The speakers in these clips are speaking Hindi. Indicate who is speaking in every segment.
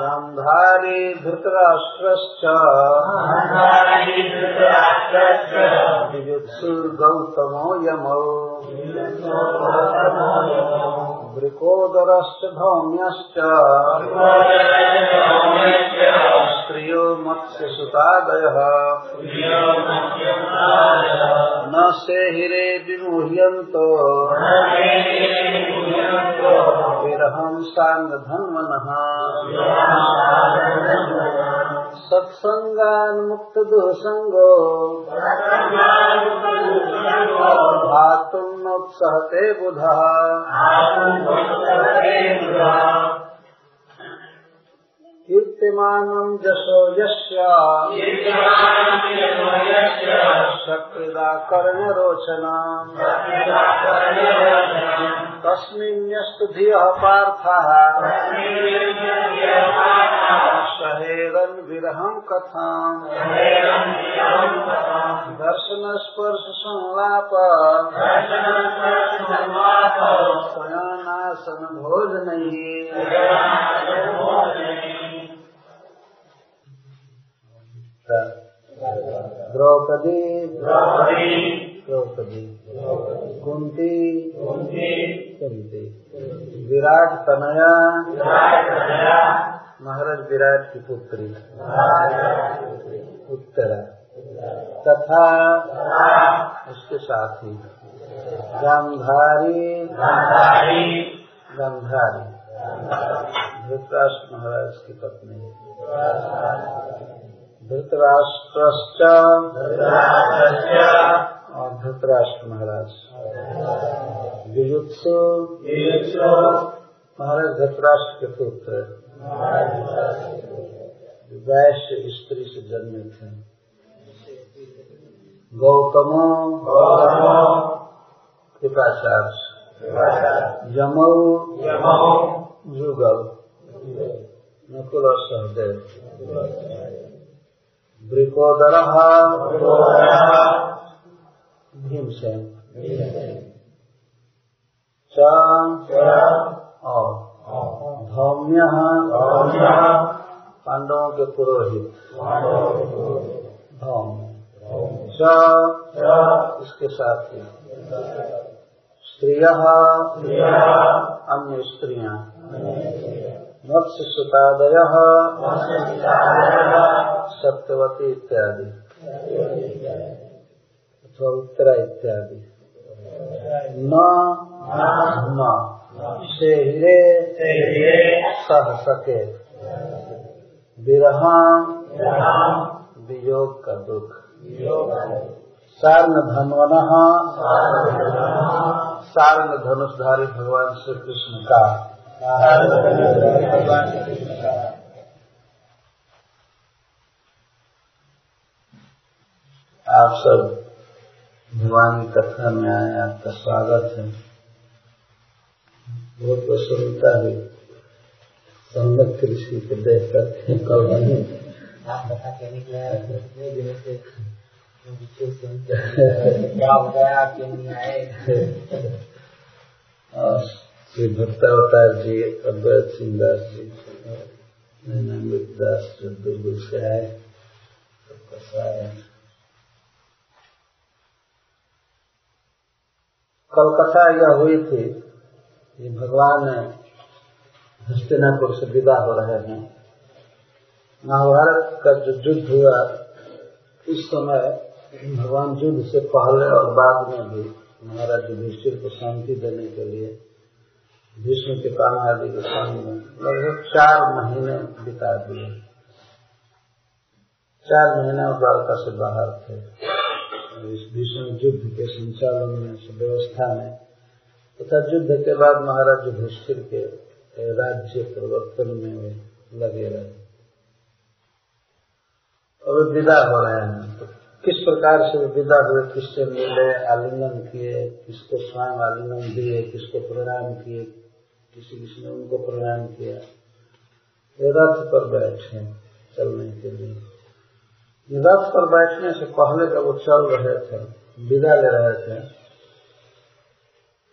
Speaker 1: गान्धारी धृतराष्ट्रश्च युयुत्सुर्गौतमो यमौ वृकोदरश्च धौम्यश्च स्त्रियो मत्स्यसुतादयः। न सेहिरे विमुह्यन्तो विरहं साङ्गधन्वनः सत्सङ्गान्मुक्तदुःसङ्गो भातुं नोत्सहते बुधः। कीर्तिमानं यशो यस्य। शकृदा कर्णरोचनम् तस्मिन्यस्तु धियः पार्थः। सहेरन् विरहं कथाम्। दर्शनस्पर्श संलाप शयनासन भोजनैः द्रौपदी। द्रौपदी। कुंती। कुंती। विराट तनया। महाराज विराट की पुत्री। उत्तरा। तथा उसके साथी। गांधारी। गांधारी। धृतराष्ट्र महाराज की पत्नी। धृतराष्ट्रश्च। और धृतराष्ट्र महाराज। विजुत्सु महाराज धृतराष्ट्र के पुत्र। वैश्य स्त्री से जन्मे थे। गौतमो। कृपाचार्य। यमौ। जुगल नकुल और सहदेव। वृकोदर भीमसेन। च और धौम्य पांडवों के पुरोहित। धौम्य। च। इसके साथ। ही स्त्रिय। अन्य स्त्रियाँ। मत्स्य सुतादय सत्यवती इत्यादि। अथवा उत्तरा इत्यादि। न न। से हिरे सह सके विरह वियोग का दुख सार्ण धनवन सार्ण धनुषधारी भगवान श्री कृष्ण का। आप सब भगवान की कथा में आए आपका स्वागत है। बहुत प्रसन्नता हुई संगत कृषि को देख कर कल
Speaker 2: आप कथा कहने के लिए दिनों से क्या हो गया क्यों नहीं आए?
Speaker 1: श्री भक्तावतार जी, अद्वैत सिंह दास जी, नैनामृत दास दुर्गुल से आए स्वागत यह हुई थी कि भगवान हस्तिनापुर से विदा हो रहे हैं। महाभारत का जो युद्ध हुआ, उस समय भगवान युद्ध से पहले और बाद में भी महाराज युधिष्ठिर को शांति देने के लिए भीष्म के आदि के में लगभग चार महीने बिता दिए। चार महीने द्वारका से बाहर थे। इस भीषण युद्ध के संचालन में व्यवस्था में, तथा युद्ध के बाद महाराज युधिष्ठिर के राज्य प्रवर्तन में वे लगे रहे। और विदा हो रहे हैं। तो किस प्रकार से विदा हुए, किससे मिले, आलिंगन किए, किसको स्वयं आलिंगन दिए, किसको प्रणाम किए किसी किसी ने उनको प्रणाम किया। रथ पर बैठे चलने के लिए। रथ पर बैठने से पहले जब वो चल रहे थे, विदा ले रहे थे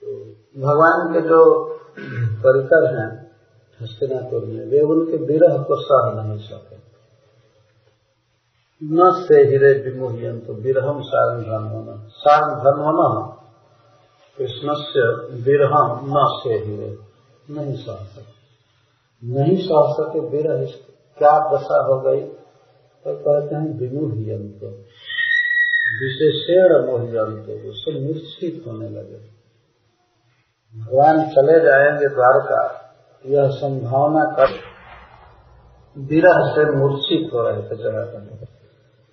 Speaker 1: तो भगवान के जो परिकर हैं, हस्तिनापुर में, वे उनके विरह को सह नहीं सके। न से हिरे विमोहियन तो विरहम सारण धन सारण धन कृष्ण से विरहम न से हिरे। नहीं सह सके नहीं सह सके विरह क्या दशा हो गई? तो कहते हैं विमुहियंत विशेषण मोहियंत उससे मूर्छित होने लगे। भगवान चले जाएँगे द्वारका। यह संभावना कर विरह से मूर्छित हो रहे थे जगह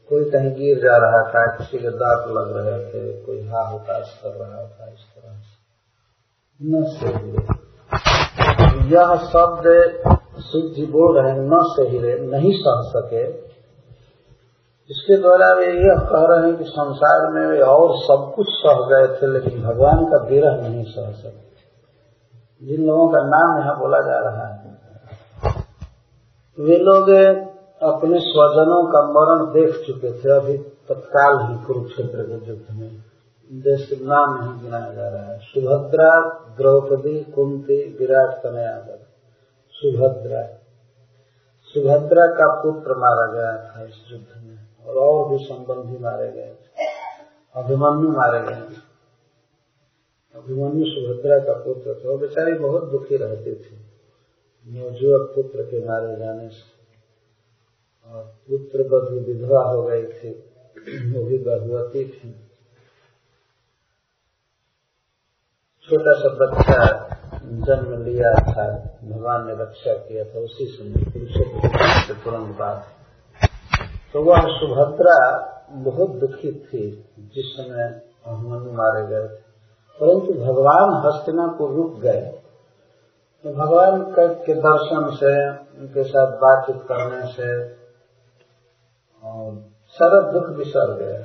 Speaker 1: कोई कहीं गिर जा रहा था, किसी के दांत लग रहे थे, कोई हा हुताश कर रहा था, इस तरह से। न से यह शब्द जी बोल रहे न सही नहीं सह सके। इसके द्वारा वे यह कह रहे हैं कि संसार में वे और सब कुछ सह गए थे, लेकिन भगवान का विरह नहीं सह सके। जिन लोगों का नाम यहाँ बोला जा रहा है, वे लोग अपने स्वजनों का मरण देख चुके थे अभी तत्काल ही कुरुक्षेत्र के युद्ध में। देश नाम नहीं गिनाया जा रहा है। सुभद्रा, द्रौपदी, कुंती, विराट कन्यागर सुभद्रा। सुभद्रा का पुत्र मारा गया था इस युद्ध में, और और भी संबंधी मारे गए थे। अभिमन्यु मारे गए थे। अभिमन्यु सुभद्रा का पुत्र था। और बेचारी बहुत दुखी रहती थी। नवजुवक पुत्र के मारे जाने से। और पुत्र बधु विधवा हो गई थी। वो भी गर्भवती थी। छोटा सा बच्चा जन्म लिया था, भगवान ने रक्षा किया था, उसी समय पुरुषों से तुरंत बाद तो वह सुभद्रा बहुत दुखी थी, जिस समय अभिमन्यु मारे गए परंतु भगवान हस्तिनापुर रुक गए। तो भगवान के दर्शन से, उनके साथ बातचीत करने से सारा दुख बिसर गया।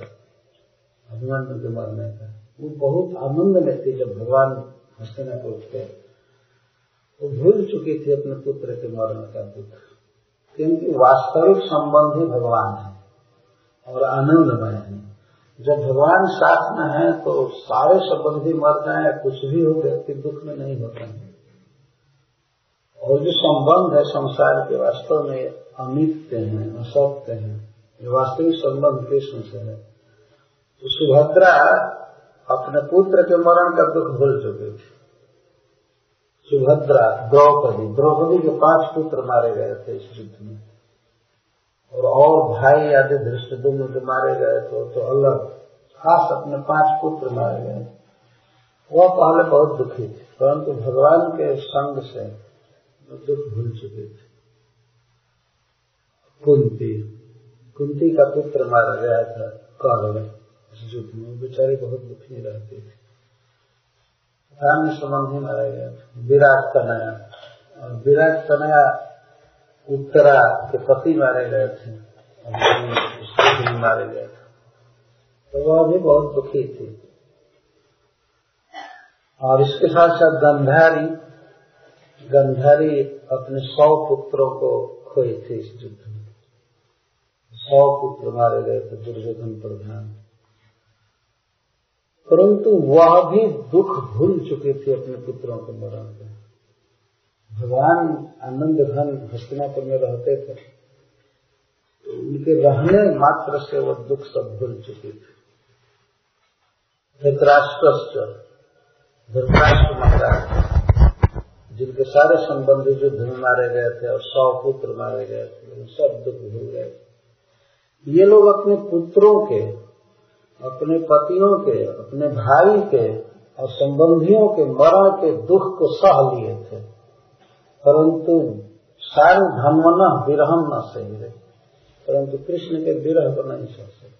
Speaker 1: अभिमन्यु के मरने का वो बहुत आनंद थी जब भगवान हस्तिनापुर थे वो भूल चुके थे अपने पुत्र के मरण का दुख। क्योंकि वास्तविक संबंध ही भगवान है और आनंदमय है। जब भगवान साथ में है तो सारे संबंधी मर जाए, कुछ भी हो, व्यक्ति दुख में नहीं होता है। और जो संबंध है संसार के वास्तव में अमित हैं, असत्य हैं। जो वास्तविक संबंध कृष्ण से है। तो सुभद्रा अपने पुत्र के मरण का दुख भूल चुके थे। सुभद्रा द्रौपदी द्रौपदी के पाँच पुत्र मारे गए थे इस युद्ध में। और और भाई आदि दृष्टिदुम्न जो मारे गए थे तो अलग खास अपने पाँच पुत्र मारे गए। वह पहले बहुत दुखी थे, परंतु भगवान के संग से दुख भूल चुके थे। कुंती कुंती का पुत्र मारा गया था कौरव इस युद्ध में बेचारे बहुत दुखी रहते थे। अन्य संबंधी मारा गया विराट तनया। और विराट तनया उत्तरा के पति मारे गए थे। मारे गए थे। तो वह भी बहुत दुखी थी। और इसके साथ साथ गंधारी गंधारी अपने सौ पुत्रों को खोई थी इस युद्ध में। सौ पुत्र मारे गए थे दुर्योधन प्रधान। परंतु वह भी दुख भूल चुके थे अपने पुत्रों के मरण में। भगवान आनंद घन हस्तिनापुर में रहते थे। तो उनके रहने मात्र से वह दुख सब भूल चुके थे। धृतराष्ट्र धृतराष्ट्र महाराज, जिनके सारे संबंधी युद्ध में मारे गए थे और सौ पुत्र मारे गए थे सब दुख भूल गए थे। ये लोग अपने पुत्रों के अपने पतियों के, अपने भाई के और संबंधियों के मरण के दुख को सह लिए थे। परंतु सारे धनवन विरहम न सही रहे। परंतु कृष्ण के विरह को नहीं सह सके।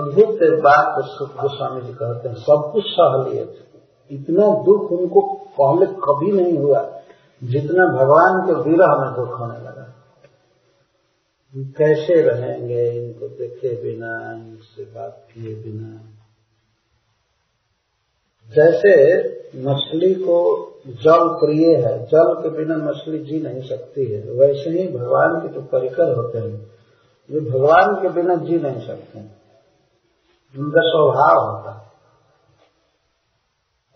Speaker 1: अद्भुत बात को सुख गोस्वामी जी कहते हैं, सब कुछ सह लिए थे। इतना दुख उनको पहले कभी नहीं हुआ, जितना भगवान के विरह में दुख होने लगा। कैसे रहेंगे इनको देखे बिना, इनसे बात किए बिना? जैसे मछली को जल प्रिय है, जल के बिना मछली जी नहीं सकती है, वैसे ही भगवान के जो परिकर होते हैं, वे भगवान के बिना जी नहीं सकते। उनका स्वभाव होता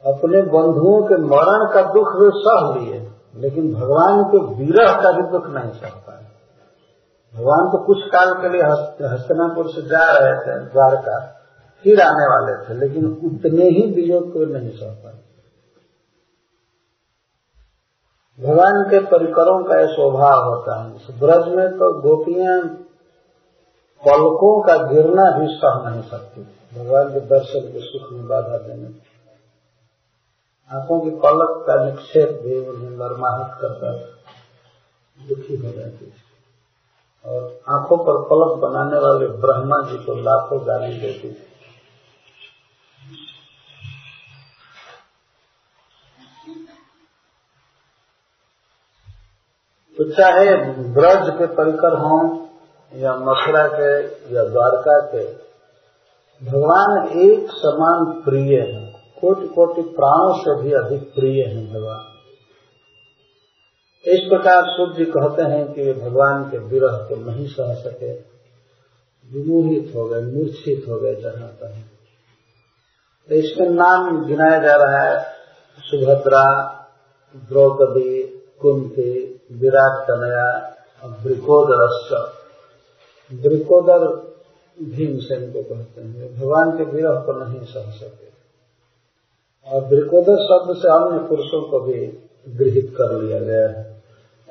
Speaker 1: अपने बंधुओं के मरण का दुख वे सह लिए, लेकिन भगवान के विरह का भी दुख नहीं सह पाए भगवान तो कुछ काल के लिए हस्तनापुर से जा रहे थे, द्वारका, फिर आने वाले थे, लेकिन उतने ही वियोग को नहीं सह पाए। भगवान के परिकरों का यह स्वभाव होता है ब्रज में तो गोपियाँ पलकों का गिरना भी सह नहीं सकती। भगवान के दर्शन के सुख में बाधा देने। आँखों की पलक का निक्षेप भी उन्हें नरमाहित करता दुखी हो जाती और आँखों पर पलक बनाने वाले ब्रह्मा जी को लाखों गाली देती थी। तो चाहे ब्रज के परिकर हों, या मथुरा के, या द्वारका के, भगवान एक समान प्रिय है। कोटि कोटि प्राणों से भी अधिक प्रिय है भगवान। इस प्रकार जी कहते हैं कि वे भगवान के विरह को नहीं सह सके। विमोहित हो गए, मूर्छित हो गए जहाँ तक तो इसमें नाम गिनाया जा रहा है, सुभद्रा, द्रौपदी, कुंती, विराट कनया और ब्रिकोदर ब्रिकोदर भीमसेन को कहते हैं। भगवान के विरह को नहीं सह सके। और ब्रिकोदर शब्द से अन्य पुरुषों को भी गृहित कर लिया गया है।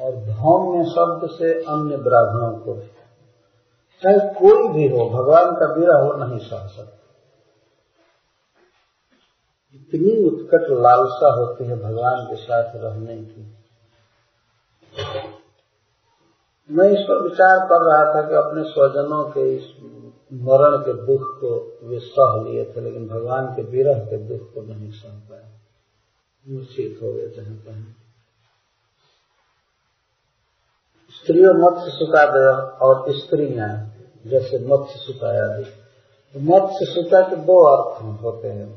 Speaker 1: और धौम्य शब्द से अन्य ब्राह्मणों को भी। चाहे कोई भी हो, भगवान का विरह वो नहीं सह सकता। इतनी उत्कट लालसा होती है भगवान के साथ रहने की। मैं इस पर विचार कर रहा था कि अपने स्वजनों के इस मरण के दुख को वे सह लिए थे, लेकिन भगवान के विरह के दुख को नहीं सह पाए। मूर्छित हो गए जहाँ कहीं स्त्रियों मत्स्य सुता दया और स्त्रियाँ जैसे मत्स्य सुताया तो मत्स्य सुता के दो अर्थ होते हैं।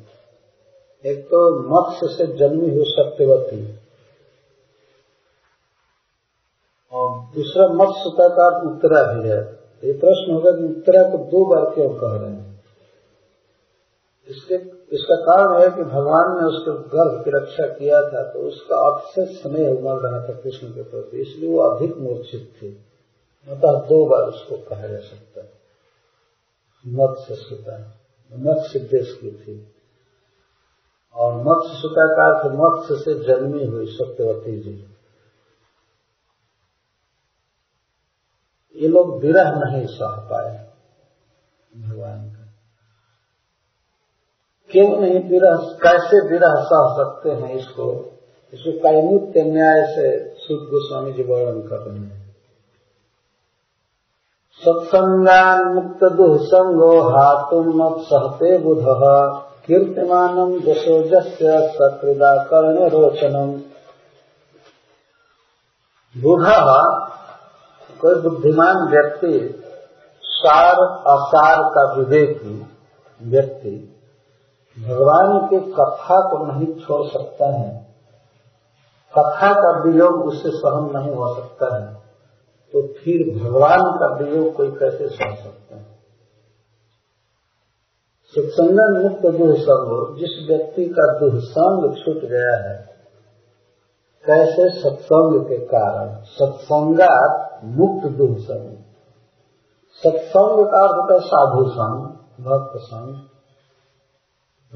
Speaker 1: एक तो मत्स्य से जन्मी हुई सत्यवती और दूसरा मत्स्य सुता का अर्थ उत्तरा भी है। ये प्रश्न होगा कि उत्तरा को दो बार क्यों कह रहे हैं? इसके इसका कारण है कि भगवान ने उसके गर्भ की रक्षा किया था तो उसका अतिशय स्नेह उमल रहा था कृष्ण के प्रति, इसलिए वो अधिक मूर्छित थी। अतः दो बार उसको कहा जा सकता है। मत्स्य सुता मत्स्य देश की थी। और मत्स्य सुता का अर्थ मत्स्य से जन्मी हुई सत्यवती जी। ये लोग विरह नहीं सह पाए भगवान का। क्यों नहीं विरह, कैसे विरह सह सकते हैं इसको? इसको कैमुत्य न्याय से सुख गोस्वामी जी वर्णन कर रहे हैं। सत्संगान मुक्त दुसंगो हातुम मत सहते बुध कीर्तिमानम जसोजस्य सकृदा कर्ण रोचनम। बुध, कोई बुद्धिमान व्यक्ति, सार असार का विवेकी व्यक्ति भगवान के कथा को नहीं छोड़ सकता है। कथा का वियोग उससे सहन नहीं हो सकता है। तो फिर भगवान का वियोग कोई कैसे सह सकता है? सत्संगन मुक्त दुहसंग जिस व्यक्ति का दुहसंग छूट गया है, कैसे सत्संग के कारण? सत्संगात मुक्त दुहसंग सत्संग का अर्थ होता है साधु संग, भक्त संग।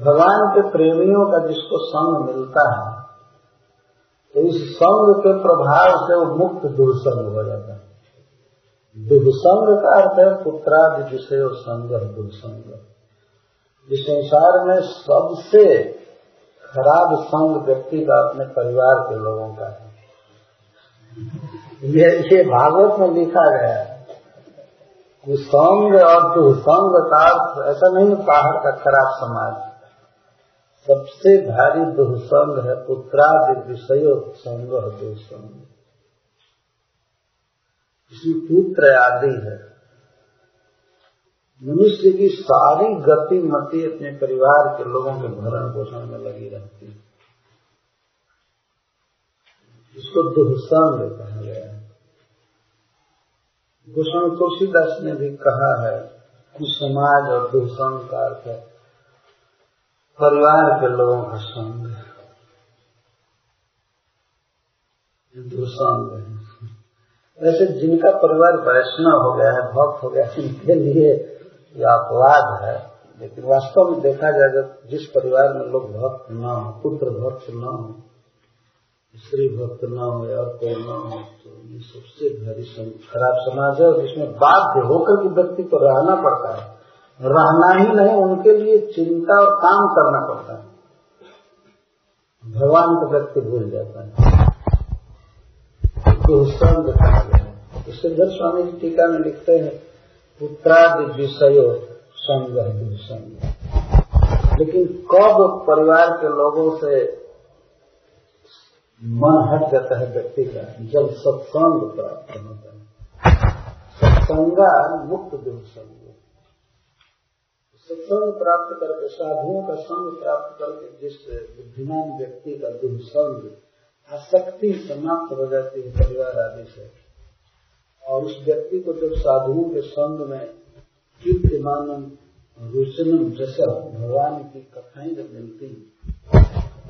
Speaker 1: भगवान के प्रेमियों का जिसको संग मिलता है तो इस संग के प्रभाव से वो मुक्त दुर्संग हो जाता है। दुर्संग का अर्थ है पुत्रादि विषय संग दुर्संग। इस संसार में सबसे खराब संग व्यक्ति का अपने परिवार के लोगों का है। ये ये भागवत में लिखा गया है। कुसंग और दुसंग का अर्थ ऐसा नहीं बाहर का खराब समाज। सबसे भारी दुसंग है पुत्रादि विषय संग दुसंग पुत्र आदि है। मनुष्य की सारी गति मति अपने परिवार के लोगों के भरण पोषण में लगी रहती है। इसको दुहसंग कहा गया है। भूषण तुलसीदास ने भी कहा है कि समाज और दुहसंग का अर्थ है परिवार के लोगों का संग दुसंग है। वैसे जिनका परिवार वैष्णव हो गया है, भक्त हो गया उनके लिए यह अपवाद है। लेकिन वास्तव में देखा जाए, जब जिस परिवार में लोग भक्त न हो, पुत्र भक्त न हो, स्त्री भक्त न हो और कोई न हो तो ये सबसे भारी खराब समाज है और जिसमें बाध्य होकर के व्यक्ति को रहना पड़ता है। रहना ही नहीं, उनके लिए चिंता और काम करना पड़ता है। भगवान का व्यक्ति भूल जाता है। तो तो स्वामी जी टीका में लिखते हैं पुत्रादि विषय संग दुसंग लेकिन कब परिवार के लोगों से मन हट जाता है व्यक्ति का? जब सत्संग प्राप्त होता है। सत्संगा मुक्त दुसंग सत्संग प्राप्त करके, साधुओं का संग प्राप्त करके जिस बुद्धिमान व्यक्ति का दुसंग आसक्ति समाप्त हो जाती है परिवार आदि से, और उस व्यक्ति को जब साधुओं के संग में कीर्तिमानम रुचनम जैसा भगवान की कथाएँ जब मिलती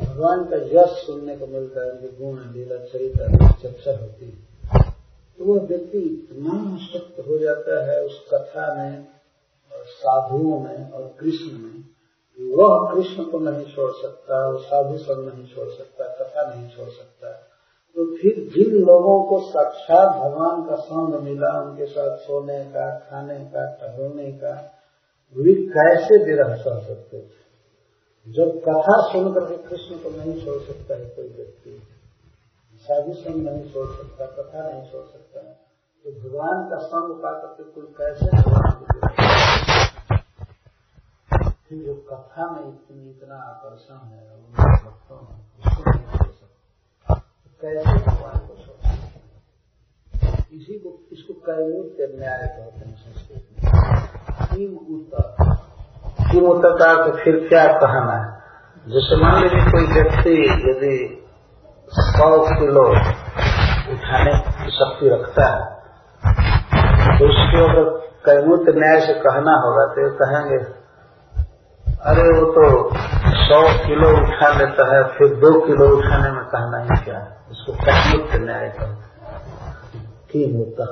Speaker 1: भगवान का यश सुनने को मिलता है, उनके गुण, लीला, चरित्र, चर्चा होती है तो वह व्यक्ति इतना आसक्त हो जाता है उस कथा में साधुओं में और कृष्ण में, वह कृष्ण को नहीं छोड़ सकता, वो साधु सब नहीं छोड़ सकता, कथा नहीं छोड़ सकता। तो फिर जिन लोगों को साक्षात भगवान का संग मिला, उनके साथ सोने का, खाने का, टहलने का, वे कैसे विरह सह सकते थे? जब कथा सुन करके कृष्ण को नहीं छोड़ सकता है कोई व्यक्ति, साधु संग नहीं छोड़ सकता, कथा नहीं छोड़ सकता तो भगवान का संग पा करके कोई कैसे फिर जो कथा में इतनी इतना आकर्षण है भक्तों में उसको नहीं छोड़ सकता। कैसे भगवान को सोचना इसी को, इसको कैमूर्त न्याय कहते हैं संस्कृत में। उत्तर किम उत्तर का तो फिर क्या कहना है? जैसे मान लीजिए कोई व्यक्ति यदि सौ किलो उठाने की शक्ति रखता है तो उसको अगर कैमूर्त न्याय से कहना होगा तो कहेंगे अरे वो तो सौ किलो उठा लेता है, फिर दो किलो उठाने में कहना ही क्या? है उसको कठिन न्याय ठीक होता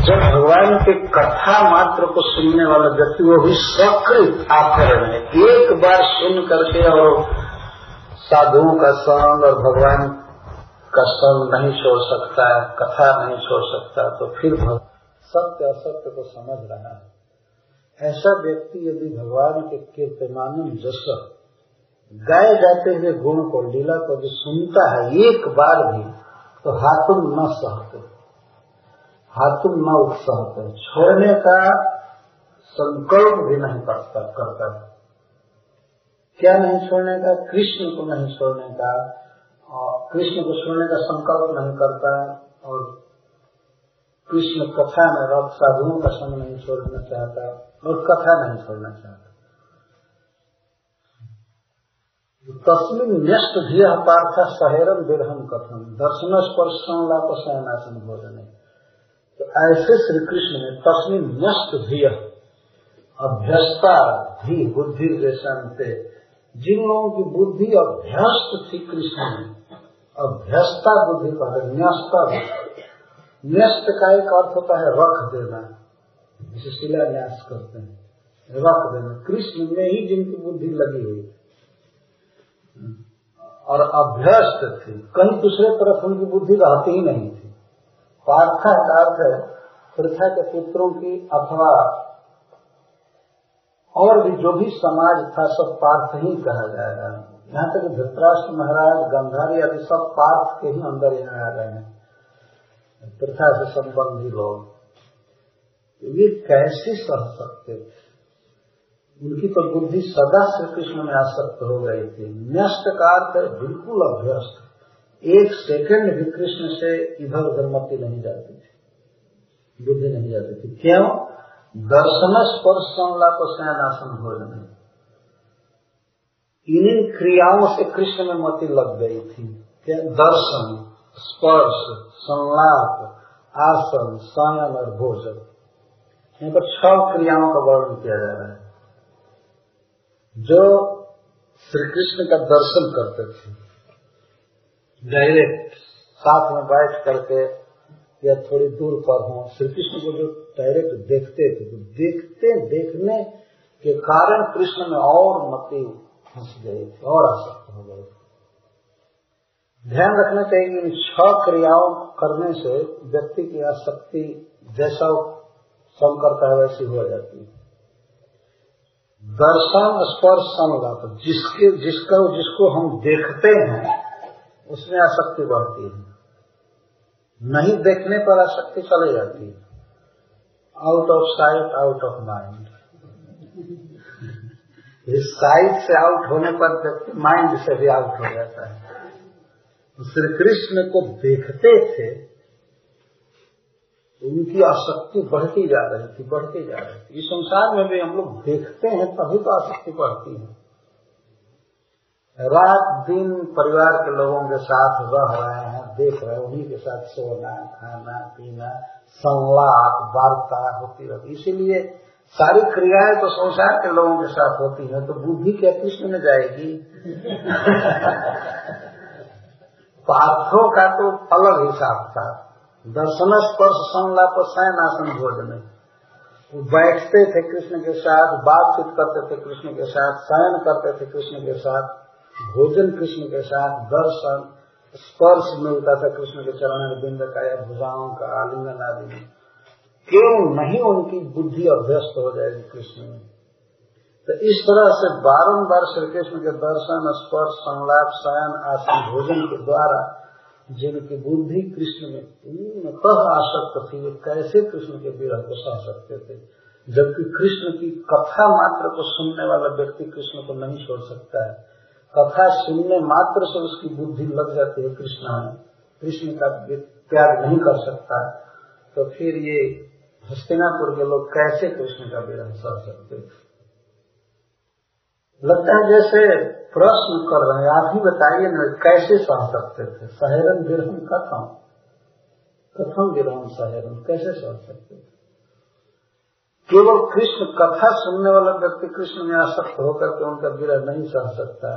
Speaker 1: जब भगवान के कथा मात्र को सुनने वाला व्यक्ति, वो भी सकृत आकरण है। एक बार सुन करके और साधुओं का संग और भगवान का संग नहीं छोड़ सकता, कथा नहीं छोड़ सकता तो फिर सत्य असत्य को समझ रहा है। ऐसा व्यक्ति यदि भगवान के कीर्तमान जस गाए जाते हुए गुण को, लीला को जो सुनता है एक बार भी तो हाथुम न सहते। हाथुम न उत्साहते। छोड़ने का संकल्प भी नहीं करता करता क्या नहीं छोड़ने का? कृष्ण को नहीं छोड़ने का। और कृष्ण को छोड़ने का संकल्प नहीं करता और कृष्ण कथा में रथ साधुओं का संग नहीं छोड़ना चाहता। और कथा नहीं छोड़ना चाहता। तस्मिन न्यस्त धिया पार्थ सहेरम विरहम कथम दर्शन स्पर्श लाप शयनासन भोजन। तो ऐसे श्री कृष्ण ने तस्मिन न्यस्त धिय, अभ्यस्ता धी बुद्धि से जिन लोगों की बुद्धि अभ्यस्त थी कृष्ण में अभ्यस्ता बुद्धि का न्यस्त। न्यस्त का एक अर्थ होता है रख देना। जिसे शिलान्यास करते हैं। रख देना। कृष्ण में ही जिनकी बुद्धि लगी हुई। और अभ्यस्त थी। कहीं दूसरे तरफ़ उनकी बुद्धि रहती ही नहीं थी। पार्था का अर्थ है, पृथा के पुत्रों की अथवा और भी जो भी समाज था, सब पार्थ ही कहा जाएगा। यहाँ तक धृतराष्ट्र, महाराज, गंधारी आदि सब पार्थ के ही अंदर यहाँ आ गए हैं। प्रथा से संबंधी लोग ये कैसे सह सकते उनकी तो बुद्धि सदा श्री कृष्ण में आसक्त हो गई थी। न्यस्त का बिल्कुल अभ्यस्त। एक सेकंड भी कृष्ण से इधर उधर मती नहीं जाती थी। बुद्धि नहीं जाती थी। क्यों? दर्शन स्पर्श संलाप सैनासन भोजन। इन्हीं क्रियाओं से कृष्ण में मति लग गई थी। क्या? दर्शन, स्पर्श, संलाप, आसन शयन और भोजन। यहाँ पर छह क्रियाओं का वर्णन किया जा रहा है। जो श्री कृष्ण का दर्शन करते थे डायरेक्ट साथ में बैठ करके या थोड़ी दूर पर हो श्री कृष्ण को जो डायरेक्ट देखते थे तो देखते, देखने के कारण कृष्ण में और मति फंस गई थी, और आसक्त हो गए ध्यान रखना चाहिए इन छह क्रियाओं करने से व्यक्ति की आसक्ति जैसा सम करता है, वैसी हो जाती है। दर्शन स्पर्श संलाप जिसके, जिसका, जिसको हम देखते हैं, उसमें आसक्ति बढ़ती है। नहीं देखने पर आसक्ति चले जाती है। Out of sight out of mind इस साइट से आउट होने पर माइंड से भी आउट हो जाता है। श्री कृष्ण को देखते थे उनकी आसक्ति बढ़ती जा रही थी बढ़ती जा रही थी। इस संसार में भी हम लोग देखते हैं तभी तो आसक्ति बढ़ती है। रात दिन परिवार के लोगों के साथ रह रहे हैं देख रहे हैं उन्हीं के साथ सोना खाना पीना संवाद वार्ता होती रहती इसीलिए सारी क्रियाएँ तो संसार के लोगों के साथ होती हैं तो बुद्धि क्या कृष्ण में जाएगी। पार्थों का तो अलग हिसाब था। दर्शन स्पर्श संलाप शयन आसन भोजन। वो बैठते थे कृष्ण के साथ, बातचीत करते थे कृष्ण के साथ, शयन करते थे कृष्ण के साथ, भोजन कृष्ण के साथ, दर्शन, स्पर्श मिलता था कृष्ण के चरण बिंद का या भुजाओं का, आलिंगन आदि में। क्यों नहीं उनकी बुद्धि अभ्यस्त हो जाएगी कृष्ण में? तो इस तरह से बारंबार श्री कृष्ण के दर्शन, स्पर्श, संलाप, शयन, आसन, भोजन के द्वारा जिनकी बुद्धि कृष्ण में पूर्णतः आसक्त थी, वे कैसे कृष्ण के विरह को सह सकते थे? जबकि कृष्ण की कथा मात्र को सुनने वाला व्यक्ति कृष्ण को नहीं छोड़ सकता है। कथा सुनने मात्र से उसकी बुद्धि लग जाती है कृष्ण में। कृष्ण का त्याग नहीं कर सकता। तो फिर ये हस्तिनापुर के लोग कैसे कृष्ण का विरह सह सकते लगता है जैसे प्रश्न कर रहे हैं। आप ही बताइए ना, कैसे सह सकते थे? सहेरन विरहम कथम। कथम विरहम सहेरन, कैसे सह सकते थे? केवल कृष्ण कथा सुनने वाला व्यक्ति कृष्ण में आसक्त होकर के उनका विरह नहीं सह सकता।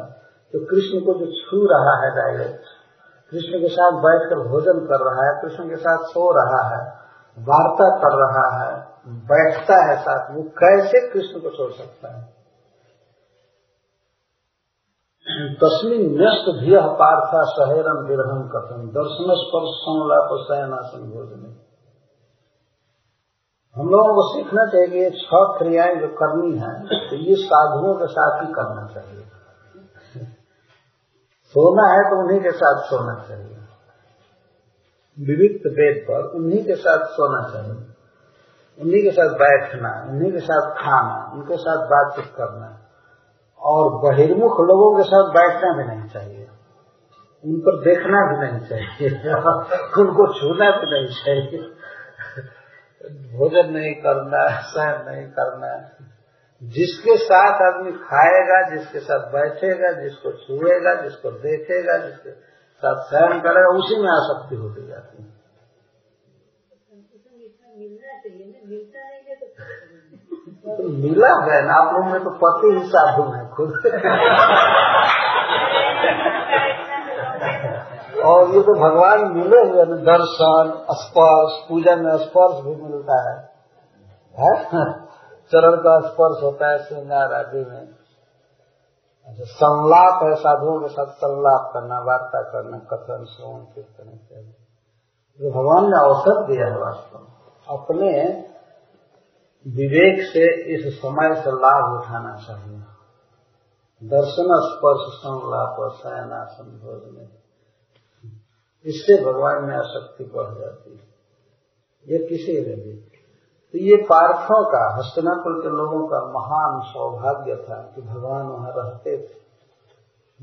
Speaker 1: तो कृष्ण को जो छू रहा है डायरेक्ट कृष्ण के साथ बैठकर भोजन कर रहा है, कृष्ण के साथ सो रहा है, वार्ता कर रहा है, बैठता है साथ वो कैसे कृष्ण को छोड़ सकता है? तस्मिन न्यस्त धिय पार्था सहेरम विरहम कथम दर्शन स्पर्श संलाप शयनासन भोजन हम लोगों को सीखना चाहिए कि ये छह क्रियाएँ जो करनी है तो ये साधुओं के साथ ही करना चाहिए। सोना है तो उन्हीं के साथ सोना चाहिए। विविध वेद पर उन्हीं के साथ सोना चाहिए। उन्हीं के साथ बैठना, उन्हीं के साथ खाना, उनके साथ बातचीत करना। और बहिर्मुख लोगों के साथ बैठना भी नहीं चाहिए। उन पर देखना भी नहीं चाहिए। उनको छूना भी नहीं चाहिए। भोजन नहीं करना, सहन नहीं करना। जिसके साथ आदमी खाएगा, जिसके साथ बैठेगा, जिसको छुएगा, जिसको देखेगा, जिसके साथ सहन करेगा, उसी में आसक्ति होती जाती है। तो मिला है ना आप लोगों में तो पति ही साधु है खुद। और ये तो भगवान मिले हुए दर्शन स्पर्श पूजा में स्पर्श भी मिलता है, है? चरण का स्पर्श होता है श्रृंगार आदि में। अच्छा संलाप है साधुओं के साथ संलाप करना वार्ता करना कथन श्रवण कीर्तन इत्यादि। भगवान ने अवसर दिया है वास्तव अपने विवेक से इस समय से लाभ उठाना चाहिए। दर्शन स्पर्श संलाप शयनासन भोजन इससे भगवान में आसक्ति बढ़ जाती है। ये किसी भी। तो ये पार्थों का, हस्तनापुर के लोगों का महान सौभाग्य था कि भगवान वहाँ रहते थे।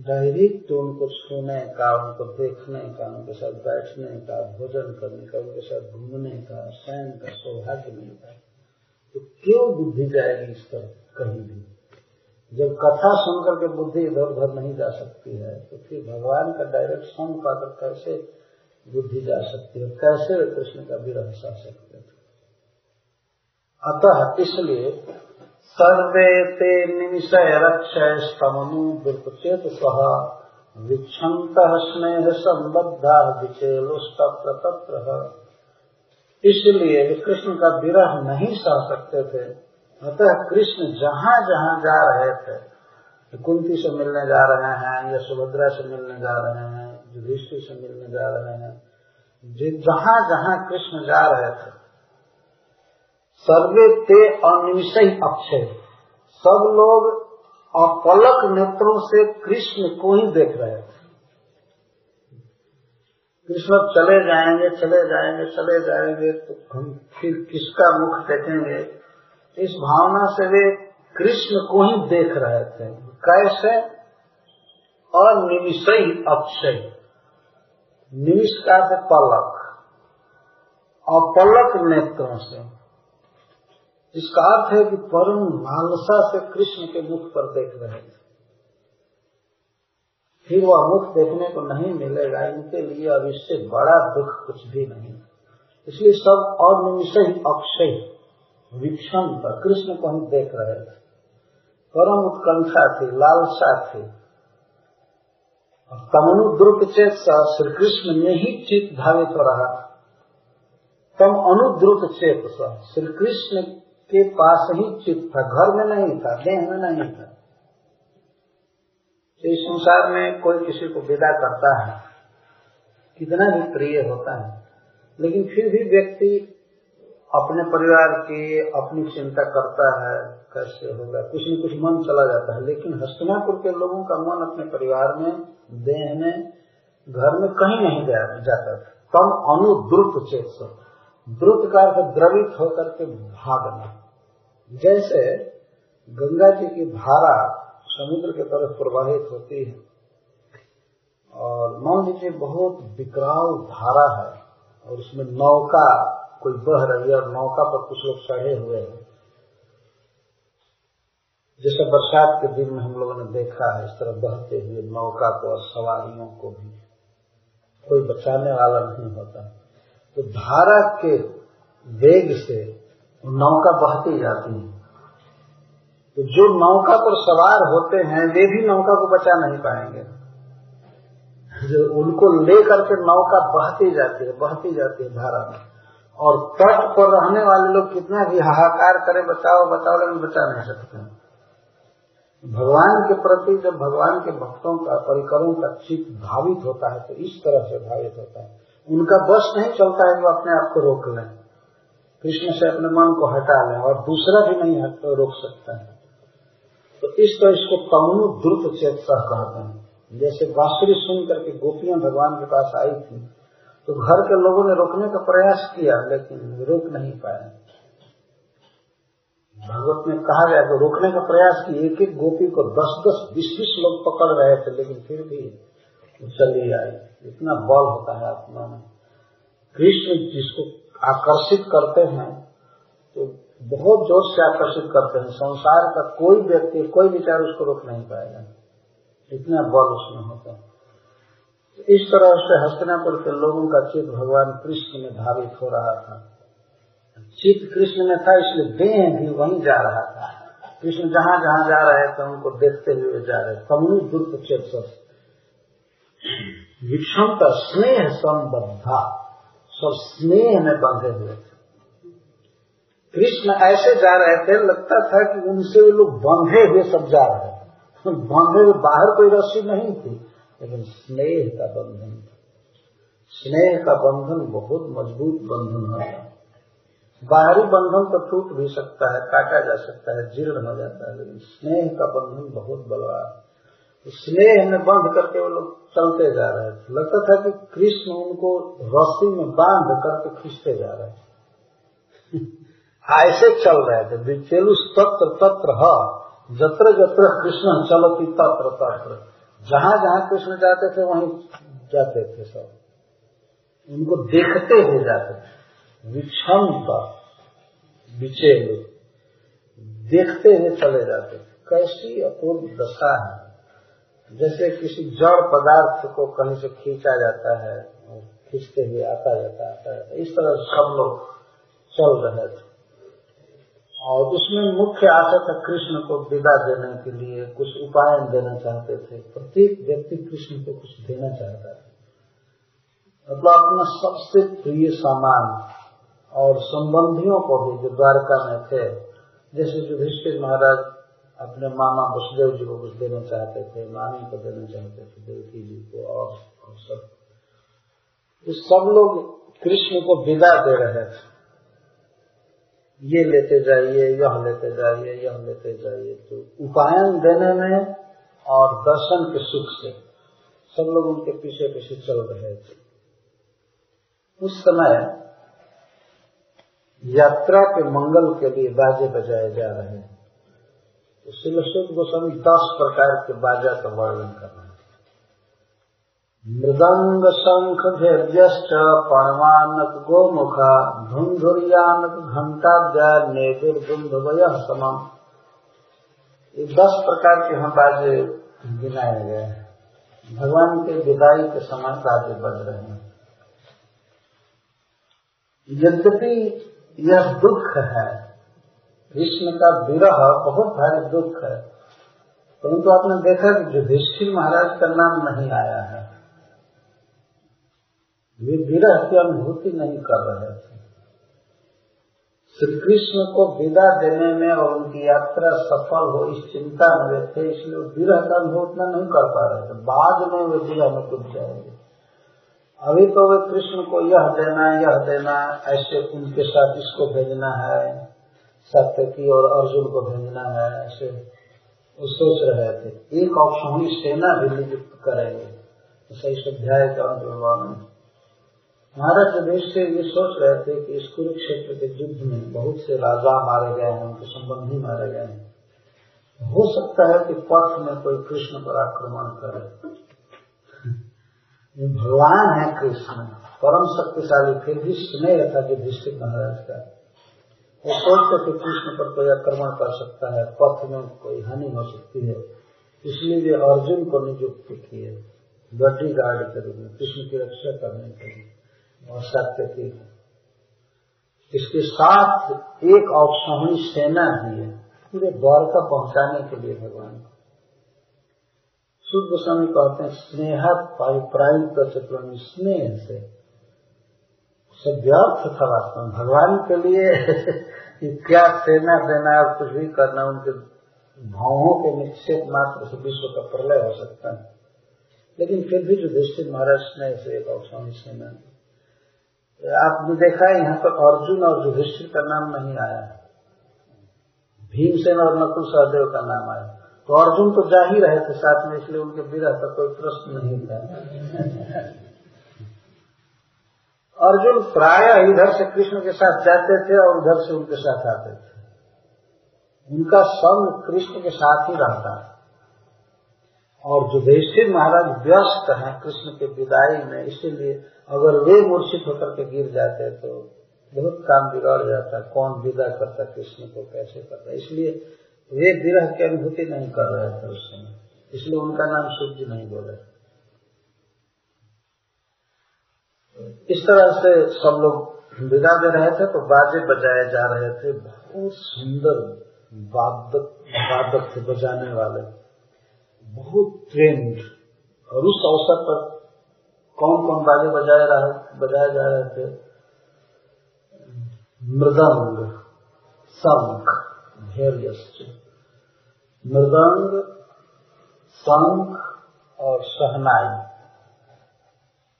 Speaker 1: डायरेक्ट उनको छूने का, उनको देखने का, उनके साथ बैठने का, भोजन करने का, उनके साथ घूमने का शयन का सौभाग्य मिलता तो क्यों बुद्धि जाएगी इस पर कहीं भी? जब कथा सुनकर के बुद्धि इधर उधर नहीं जा सकती है तो फिर भगवान का डायरेक्ट संग पाकर कैसे बुद्धि जा सकती है? कैसे कृष्ण का विरह सा सकते थे अतः इसलिए सर्वे ते निमिषय रक्षय स्तमनु दुर्पचेत सह विक्षंत स्नेह संबद्धा विचेलुस्तत्र तत्र। इसलिए कृष्ण का विरह नहीं सह सकते थे। अतः कृष्ण जहाँ जहाँ जा रहे थे, कुंती से मिलने जा रहे हैं, या सुभद्रा से मिलने जा रहे हैं, युधिष्ठिर से मिलने जा रहे हैं जहाँ जहाँ कृष्ण जा रहे थे, सर्वे ते अनिमिषय अक्षय। सब लोग अपलक नेत्रों से कृष्ण को ही देख रहे थे। कृष्ण चले जाएँगे चले जाएँगे चले जाएँगे तो हम फिर किसका मुख देखेंगे? इस भावना से वे कृष्ण को ही देख रहे थे। कैसे? अनिमिषय अक्षय। निमिष का पलक। अपलक नेत्रों से। इसका अर्थ है कि परम लालसा से कृष्ण के मुख पर देख रहे थे। फिर वह मुख देखने को नहीं मिलेगा, इनके लिए अब इससे बड़ा दुख कुछ भी नहीं। इसलिए सब अनिमिषय अक्षय विक्षण पर कृष्ण को हम देख रहे थे परम उत्कंठा थी, लालसा थी। तमनु द्रुप चेत श्री कृष्ण में ही चित धावित हो रहा तम अनुद्रुत चेत श्री कृष्ण के पास ही चित था, घर में नहीं था, देह में नहीं था। तो इस संसार में कोई किसी को विदा करता है, कितना भी प्रिय होता है, लेकिन फिर भी व्यक्ति अपने परिवार की अपनी चिंता करता है, कैसे होगा, कुछ न कुछ मन चला जाता है, लेकिन हस्तनापुर के लोगों का मन अपने परिवार में, देह में, घर में कहीं नहीं जाता कम अनुद्रुत चेत द्रुत का अर्थ द्रवित होकर के भागना। जैसे गंगा जी की धारा समुद्र के तरफ़ प्रवाहित होती है। और मान लीजिए बहुत विकराल धारा है और उसमें नौका, कोई बह रही है और नौका पर कुछ लोग चढ़े हुए हैं। जैसे बरसात के दिन में हम लोगों ने देखा है, इस तरह बहते हुए नौका को और सवारियों को भी कोई बचाने वाला नहीं होता। तो धारा के वेग से नौका बहती जाती है। तो जो नौका पर सवार होते हैं, वे भी नौका को बचा नहीं पाएँगे। जो उनको लेकर के नौका बहती जाती है, बहती जाती है धारा में। और तट पर रहने वाले लोग कितना भी हाहाकार करें बचाओ बचाओ लेकिन बचा नहीं सकते भगवान के प्रति, जब भगवान के भक्तों का, परिकरों का चित्त भावित होता है तो इस तरह से भावित होता है। उनका बस नहीं चलता है वो अपने आप को रोक लें। कृष्ण से अपने मन को हटा लें, और दूसरा भी नहीं रोक सकता है। तो इस तरह इसको तमनु द्रुत चेतसा कहते हैं। जैसे बांसुरी सुन करके गोपियाँ भगवान के पास आई थी तो घर के लोगों ने रोकने का प्रयास किया, लेकिन रोक नहीं पाए। भगवत में कहा गया कि रोकने का प्रयास की एक एक गोपी को दस दस बीस बीस लोग पकड़ रहे थे, लेकिन फिर भी चली आई। इतना बल होता है आत्मा में। कृष्ण जिसको आकर्षित करते हैं तो बहुत ज़ोर से आकर्षित करते हैं। संसार का कोई व्यक्ति, कोई विचार उसको रोक नहीं पाएगा। इतना बल उसमें होता है। इस तरह से हस्तनापुर के लोगों का चित्त भगवान कृष्ण में धावित हो रहा था। चित्त कृष्ण में था, इसलिए देह भी वहीं जा रहा था। कृष्ण जहाँ जहाँ जा रहे थे, उनको देखते हुए जा रहे तमु दुर्ग चित्त विक्षमता स्नेह संबद्धा सब स्नेह में बंधे हुए थे। कृष्ण ऐसे जा रहे थे, लगता था कि उनसे वे लोग बंधे हुए सब जा रहे थे। बंधे हुए, बाहर कोई रस्सी नहीं थी, लेकिन स्नेह का बंधन स्नेह का बंधन बहुत मज़बूत बंधन है। बाहरी बंधन तो टूट भी सकता है, काटा जा सकता है, जीर्ण हो जाता है, लेकिन स्नेह का बंधन बहुत बलवान तो स्नेह में बंध करके वो लोग चलते जा रहे थे। लगता था कि कृष्ण उनको रस्सी में बाँध करके खींचते जा रहे थे। ऐसे चल रहे थे विचेलु तत्र तत्र ह, जत्र जत्र कृष्ण चलती तत्र तत्र। जहाँ जहाँ कृष्ण जाते थे, वहीं जाते थे सब। उनको देखते हुए जाते थे। विक्षमता विचेल, देखते हुए चले जाते थे। कैसी अपूर्व दशा है। जैसे किसी जड़ पदार्थ को कहीं से खींचा जाता है, खींचते हुए आता जाता आता जाता इस तरह सब लोग चल रहे थे। और उसमें मुख्य आशा था कृष्ण को विदा देने के लिए कुछ उपाय देना चाहते थे। प्रत्येक व्यक्ति कृष्ण को कुछ देना चाहता था। मतलब अपना सबसे प्रिय सामान और संबंधियों को भी जो द्वारका में थे जैसे युधिष्ठिर महाराज अपने मामा वसुदेव जी को कुछ देना चाहते थे मामी को देना चाहते थे देवकी जी को और, और सब। तो सब लोग कृष्ण को विदा दे रहे थे। ये लेते जाइए, यह लेते जाइए, यह लेते जाइए। तो उपायन देने में और दर्शन के सुख से सब लोग उनके पीछे पीछे चल रहे थे। उस समय यात्रा के मंगल के लिए बाजे बजाए जा रहे हैं। तो शिलशुद्ध गोस्वामी दस प्रकार के बाजा का वर्णन कर रहे मृदंग शंख भेद्यष्ट परमानक गोमुखा धुंधुरियानक घंटा नेदुर वय समम। ये दस प्रकार के हम बाजे गिनाए गए भगवान के विदाई के समय बाजे बज रहे हैं। यद्यपि यह दुख है, कृष्ण का विरह बहुत भारी दुख है, परंतु आपने देखा कि युधिष्ठिर महाराज का नाम नहीं आया है। वे विरह की अनुभूति नहीं कर रहे थे श्री कृष्ण को विदा देने में और उनकी यात्रा सफल हो, इस चिंता में वे थे इसलिए विरह का अनुभव उतना नहीं कर पा रहे थे बाद में वे विरह में डूब जाएँगे। अभी तो वे कृष्ण को यह देना यह देना, ऐसे उनके साथ इसको भेजना है सत्य की और अर्जुन को भेजना है, ऐसे वो सोच रहे थे। एक औषधि सेना भी नियुक्त करेंगे। ऐसा इस अध्याय का अनुभव महाराज देश से ये सोच रहे थे कि इस कुरुक्षेत्र के युद्ध में बहुत से राजा मारे गए हैं, उनके संबंधी मारे गए हैं। हो सकता है कि पथ में कोई कृष्ण पर आक्रमण करे। भगवान है कृष्ण, परम शक्तिशाली, फिर भी स्नेह था कि दृष्टि महाराज का। वो सोचते थे कृष्ण पर कोई आक्रमण कर सकता है, पथ में कोई हानि हो सकती है। इसलिए वे अर्जुन को नियुक्त किए बॉडी गार्ड के रूप में, कृष्ण की रक्षा करने के लिए। सत्य की इसके साथ एक औक्षणी सेना भी है, पूरे द्वारका पहुँचाने के लिए भगवान। को शुद्ध गोस्वामी कहते हैं, स्नेह प्रायुक्त चतुर्णी स्नेह से। सब व्यर्थ था वास्तव में भगवान के लिए क्या सेना देना और कुछ भी करना, उनके भावों के निक्षेप मात्र से विश्व का प्रलय हो सकता है। लेकिन फिर भी जो युधिष्ठिर महाराज ने से एक औषामी सेना आपने देखा है, यहाँ पर अर्जुन और युधिष्ठिर का नाम नहीं आया भीमसेन और नकुल सहदेव का नाम आया तो अर्जुन तो जा ही रहे थे साथ में, इसलिए उनके विरह का कोई प्रश्न नहीं था। अर्जुन प्राय इधर से कृष्ण के साथ जाते थे और उधर से उनके साथ आते थे। उनका संग कृष्ण के साथ ही रहता है और युधिष्ठिर महाराज व्यस्त हैं कृष्ण के विदाई में, इसीलिए अगर वे मूर्छित होकर के गिर जाते तो बहुत काम बिगड़ जाता कौन विदा करता कृष्ण को, कैसे करता इसलिए वे विरह की अनुभूति नहीं कर रहे थे उस समय इसलिए उनका नाम सूर्य नहीं बोले। इस तरह से सब लोग विदा दे रहे थे तो बाजे बजाए जा रहे थे। बहुत सुंदर वादक वादक थे, बजाने वाले। बहुत ट्रेंड और उस अवसर पर कौन कौन बाजे बजाए रहे, बजाए जा रहे थे? मृदंग, शंख धैर्य मृदंग, शंख और सहनाई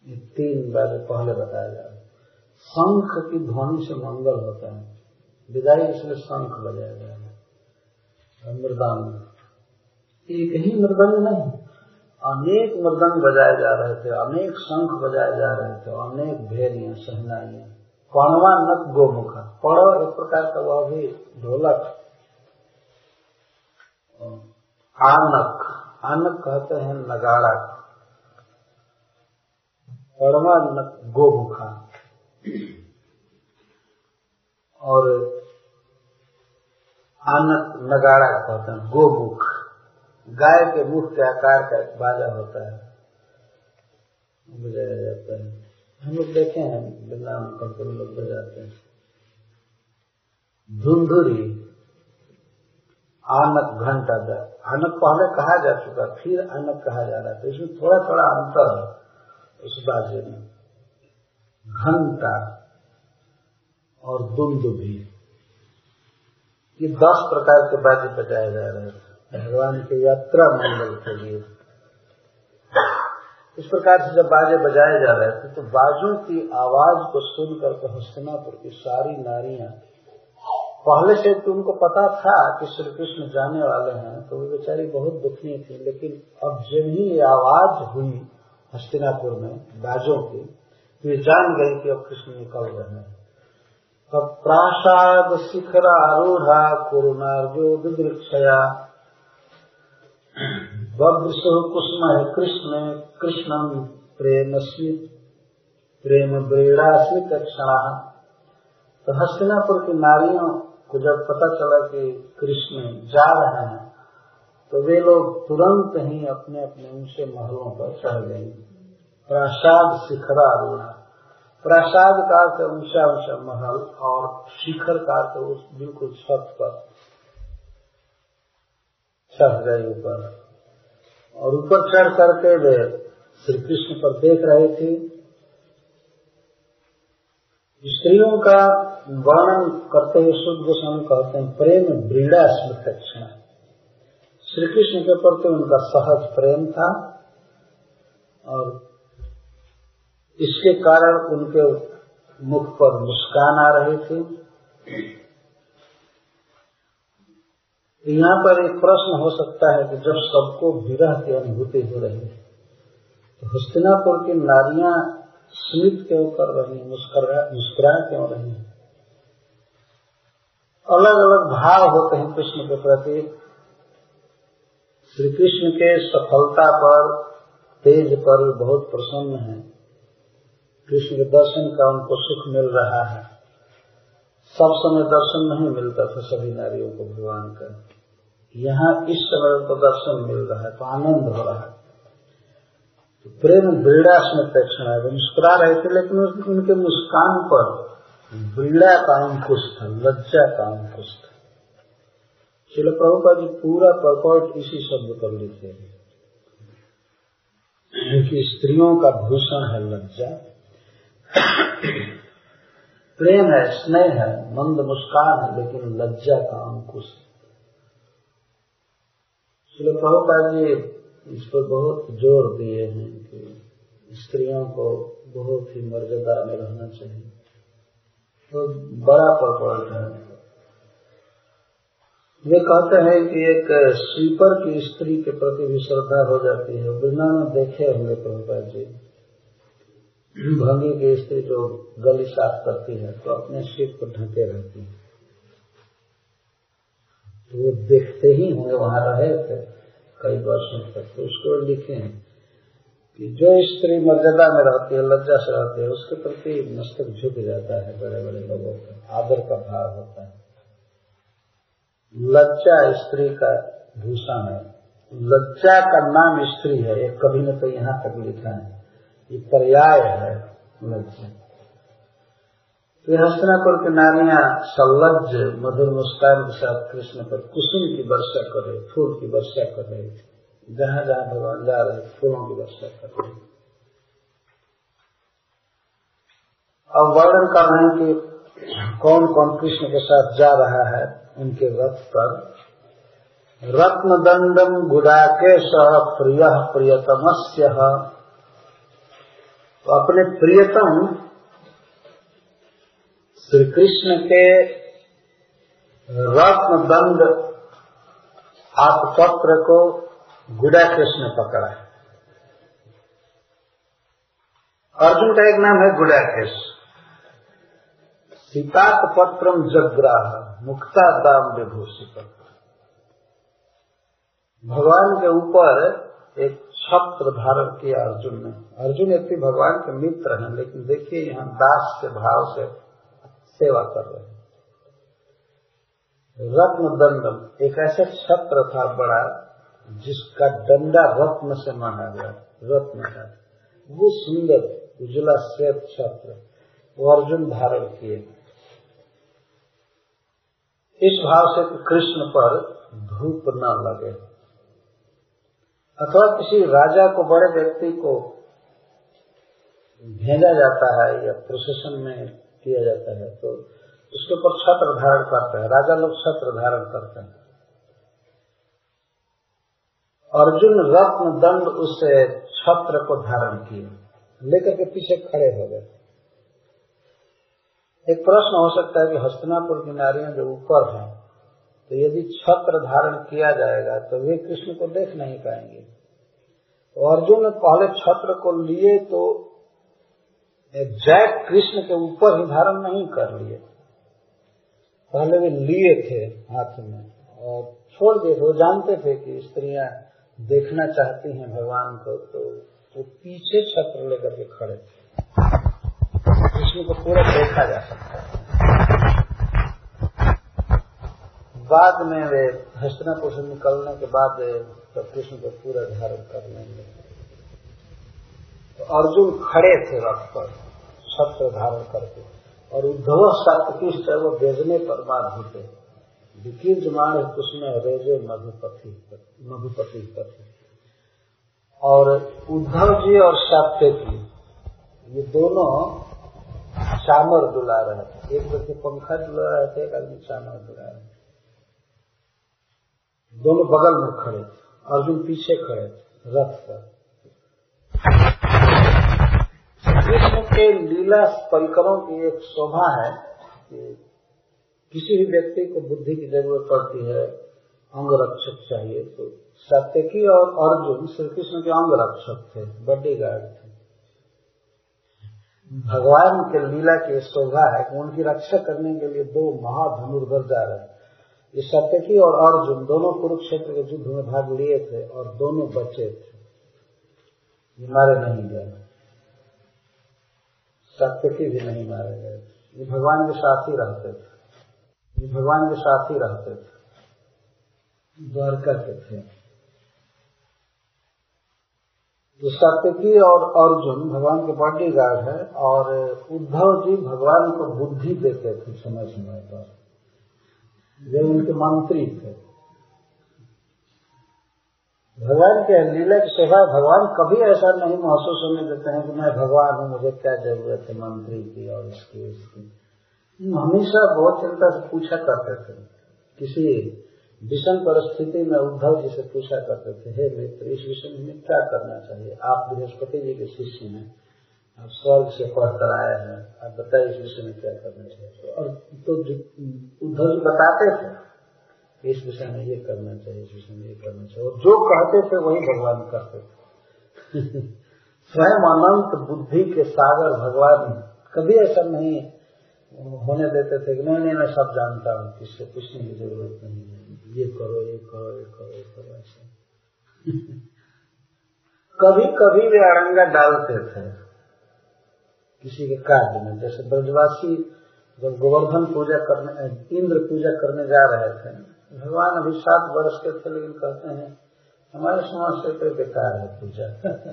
Speaker 1: ये तीन बारे पहले बताया जा रहा शंख की ध्वनि से मंगल होता है। विदाई इसमें शंख बजाया है। मृदांग। एक ही मृदंग नहीं, अनेक मृदंग बजाए जा रहे थे, अनेक शंख बजाए जा रहे थे, अनेक भेरियाँ सहनाइया। पणवा नक गोमुख। पड़ो एक प्रकार का वह भी ढोलक। आनक। आनक कहते हैं नगाड़ा। पड़वा नक गोमुखा। और आनक नगाड़ा कहते हैं, गोमुख। गाय के मुख के आकार का एक बाजा होता है। बजाया जाता है। हम लोग देखे हैं वृंदावन कंपनी लोग बजाते हैं। धुंधुरी, आनक घंटा दा। आनक पहले कहा जा चुका, फिर आनक कहा जा रहा है। तो इसमें थोड़ा थोड़ा अंतर है उस बाजे में। घंटा और दुंद भी ये दस प्रकार के बाजे बजाए जा रहे हैं। भगवान के यात्रा मंडल के लिए। इस प्रकार से जब बाजे बजाए जा रहे थे तो बाजों की आवाज़ को सुनकर के हस्तिनापुर की सारी नारियाँ, पहले से तो उनको पता था कि श्री कृष्ण जाने वाले हैं तो वो बेचारी बहुत दुखी थी, लेकिन अब जब ही ये आवाज़ हुई हस्तिनापुर में, बाजों की तो ये जान गई कि अब कृष्ण निकल रहे हैं। तब प्रासाद, शिखर, आरूढ़ा कुरुनार्जो विदृक्षया बद्रसो कुसुम है कृष्ण कृष्णम प्रेम प्रेम ब्रेड़ास्मित क्षण तो हस्तिनापुर की नारियों को जब पता चला कि कृष्ण जा रहे हैं तो वे लोग तुरंत ही अपने अपने ऊँचे महलों पर चढ़ गए। प्रासाद शिखरा रूढ़ा। प्रासाद का ऊँचा ऊँचा महल और शिखर का बिल्कुल छत पर चढ़ गए ऊपर। और ऊपर चढ़ करके वे श्री कृष्ण पर देख रहे थे। स्त्रियों का वर्णन करते हुए शुद्ध गोस्वामी कहते हैं, प्रेम ब्रीड़ा स्मृत क्षण श्री कृष्ण के प्रति उनका सहज प्रेम था और इसके कारण उनके मुख पर मुस्कान आ रही थी। यहाँ पर एक प्रश्न हो सकता है कि जब सबको विरह की अनुभूति हो रही है तो हस्तिनापुर की नारियाँ स्मित क्यों कर रही है, मुस्कुरा क्यों रही है? अलग अलग भाव होते हैं कृष्ण के प्रति। श्री कृष्ण के सफलता पर, तेज पर बहुत प्रसन्न है। कृष्ण के दर्शन का उनको सुख मिल रहा है। सब समय दर्शन नहीं मिलता था सभी नारियों को भगवान का। यहाँ इस समय उनको दर्शन मिल रहा है तो आनंद हो रहा है। तो प्रेम बीड़ास में प्रेक्षण है मुस्कुरा रहे थे, लेकिन उनके मुस्कान पर बीड़ा का अंकुश था लज्जा का अंकुश था शिल प्रभुपा जी पूरा परपॉट इसी शब्द पर लिखे स्त्रियों का भूषण है लज्जा। प्रेम है, स्नेह है, मंद मुस्कान है, लेकिन लज्जा का अंकुश शिल प्रभुपा जी इस पर बहुत ज़ोर दिए हैं कि स्त्रियों को बहुत ही मर्यादा में रहना चाहिए। तो बड़ा परपॉइंट है। वे कहते हैं कि एक स्वीपर की स्त्री के प्रति भी श्रद्धा हो जाती है। बिना में देखे होंगे प्रभुपाद जी। भंगी की स्त्री जो गली साफ़ करती है तो अपने सिर को ढके रहती है। तो वो देखते ही होंगे, वहाँ रहे थे, कई वर्षों तक। तो उसको लिखे हैं कि जो स्त्री मर्यादा में रहती है, लज्जा से रहती है, उसके प्रति मस्तक झुक जाता है बड़े बड़े लोगों का। आदर का भाव होता है। लज्जा स्त्री का भूषण है। लज्जा का नाम स्त्री है एक कभी न तो यहाँ तक लिखा है। ये पर्याय है। तो हस्तनापुर की नानियाँ सल्लज मधुर मुस्कान के साथ कृष्ण पर कुसुम की वर्षा कर रहे, फूल की वर्षा कर रहे थे जहाँ जहाँ भगवान जा रहे, फूलों की वर्षा कर रहे। अब वर्णन कर रहे हैं कि कौन कौन कृष्ण के साथ जा रहा है उनके रथ पर। रत्न दंडम गुडाके सह प्रिय प्रियतमस्य। तो अपने प्रियतम श्री कृष्ण के रत्न दंड पत्र को गुड़ा कृष्ण पकड़ा है। अर्जुन का एक नाम है गुड़ा कृष्ण सीतात पत्रम जग्राह मुक्ता दाम विभूषित भगवान के ऊपर छत्र धारण किया अर्जुन ने। अर्जुन यदि भगवान के मित्र हैं, लेकिन देखिए यहाँ दास के भाव से सेवा कर रहे हैं। रत्न दंडम एक ऐसा छत्र था बड़ा, जिसका डंडा रत्न से माना गया, रत्न का। वो सुंदर, उजला श्वेत छत्र, वो अर्जुन धारण किए। इस भाव से कृष्ण पर धूप न लगे। अथवा किसी राजा को, बड़े व्यक्ति को भेजा जाता है या प्रोसेशन में किया जाता है तो उसके ऊपर छत्र धारण करते हैं। राजा लोग छत्र धारण करते हैं। अर्जुन रत्न दंड उस छत्र को धारण किए, लेकर के पीछे खड़े हो गए। एक प्रश्न हो सकता है कि हस्तनापुर की नारियाँ जो ऊपर हैं तो यदि छत्र धारण किया जाएगा तो वे कृष्ण को देख नहीं पाएँगे। तो अर्जुन पहले छत्र को लिए तो जैक कृष्ण के ऊपर ही धारण नहीं कर लिए। पहले वे लिए थे हाथ में और छोड़ दिए वो जानते थे कि स्त्रियाँ देखना चाहती हैं भगवान को तो वो पीछे छत्र लेकर के खड़े थे। कृष्ण को पूरा देखा जा सकता है। बाद में वे हस्तनापुर से निकलने के बाद तो कृष्ण को पूरा धारण कर लेंगे। तो अर्जुन खड़े थे रथ पर छत्र धारण करके, और उद्धव सात्विक वो भेजने पर बाद होते विकीर्ज मान उसमें रेजे मधुपति मधुपति पति और उद्धव जी और सत्य जी, ये दोनों चामर दुला रहे थे। एक व्यक्ति पंखा दुला रहे थे, एक आदमी चामर दुला रहे थे। दोनों बगल में खड़े, अर्जुन पीछे खड़े, रथ पर। कृष्ण के लीला परिकरों की एक शोभा है कि किसी भी व्यक्ति को बुद्धि की ज़रूरत पड़ती है अंग रक्षक चाहिए तो सत्यकी और अर्जुन श्री कृष्ण के अंग रक्षक थे, बड्डी गार्ड थे। भगवान के लीला की शोभा है कि उनकी रक्षा करने के लिए दो महाधनुर्धर जा रहे हैं। ये सत्यकी और अर्जुन दोनों कुरुक्षेत्र के युद्ध में भाग लिए थे और दोनों बचे थे। मारे नहीं गए। सत्यकी भी नहीं मारे गए। ये भगवान के साथ ही रहते थे। ये भगवान के साथ ही रहते थे। द्वारका के थे। तो सत्यकी और अर्जुन भगवान के बॉडी गार्ड है और उद्धव जी भगवान को बुद्धि देते थे समय समय पर वे उनके मंत्री थे भगवान के लीला की सेवा भगवान कभी ऐसा नहीं महसूस होने देते हैं कि मैं भगवान हूँ, मुझे क्या ज़रूरत है मंत्री की और इसकी इसकी। हमेशा बहुत चिंता से पूछा करते थे। किसी विषम परिस्थिति में उद्धव जी से पूछा करते थे, हे मित्र, इस विषय में क्या करना चाहिए? आप बृहस्पति जी के शिष्य हैं। आप स्वर्ग से पढ़ कर आए हैं, आप बताइए इस विषय में क्या करना चाहिए और तो उद्धव बताते थे, इस विषय में ये करना चाहिए, इस विषय में ये करना चाहिए। और जो कहते थे, वही भगवान करते थे। स्वयं अनंत बुद्धि के सागर भगवान कभी ऐसा नहीं होने देते थे कि नहीं नहीं, मैं सब जानता हूँ, किससे पूछने की ज़रूरत नहीं है। ये करो ये करो ये करो ये करो, ऐसा। कभी कभी वे अड़ंगा डालते थे। किसी के कार्य में। जैसे ब्रजवासी जब गोवर्धन पूजा करने इंद्र पूजा करने जा रहे थे, भगवान अभी सात वर्ष के थे, लेकिन कहते हैं, हमारे समाज से तो बेकार है पूजा।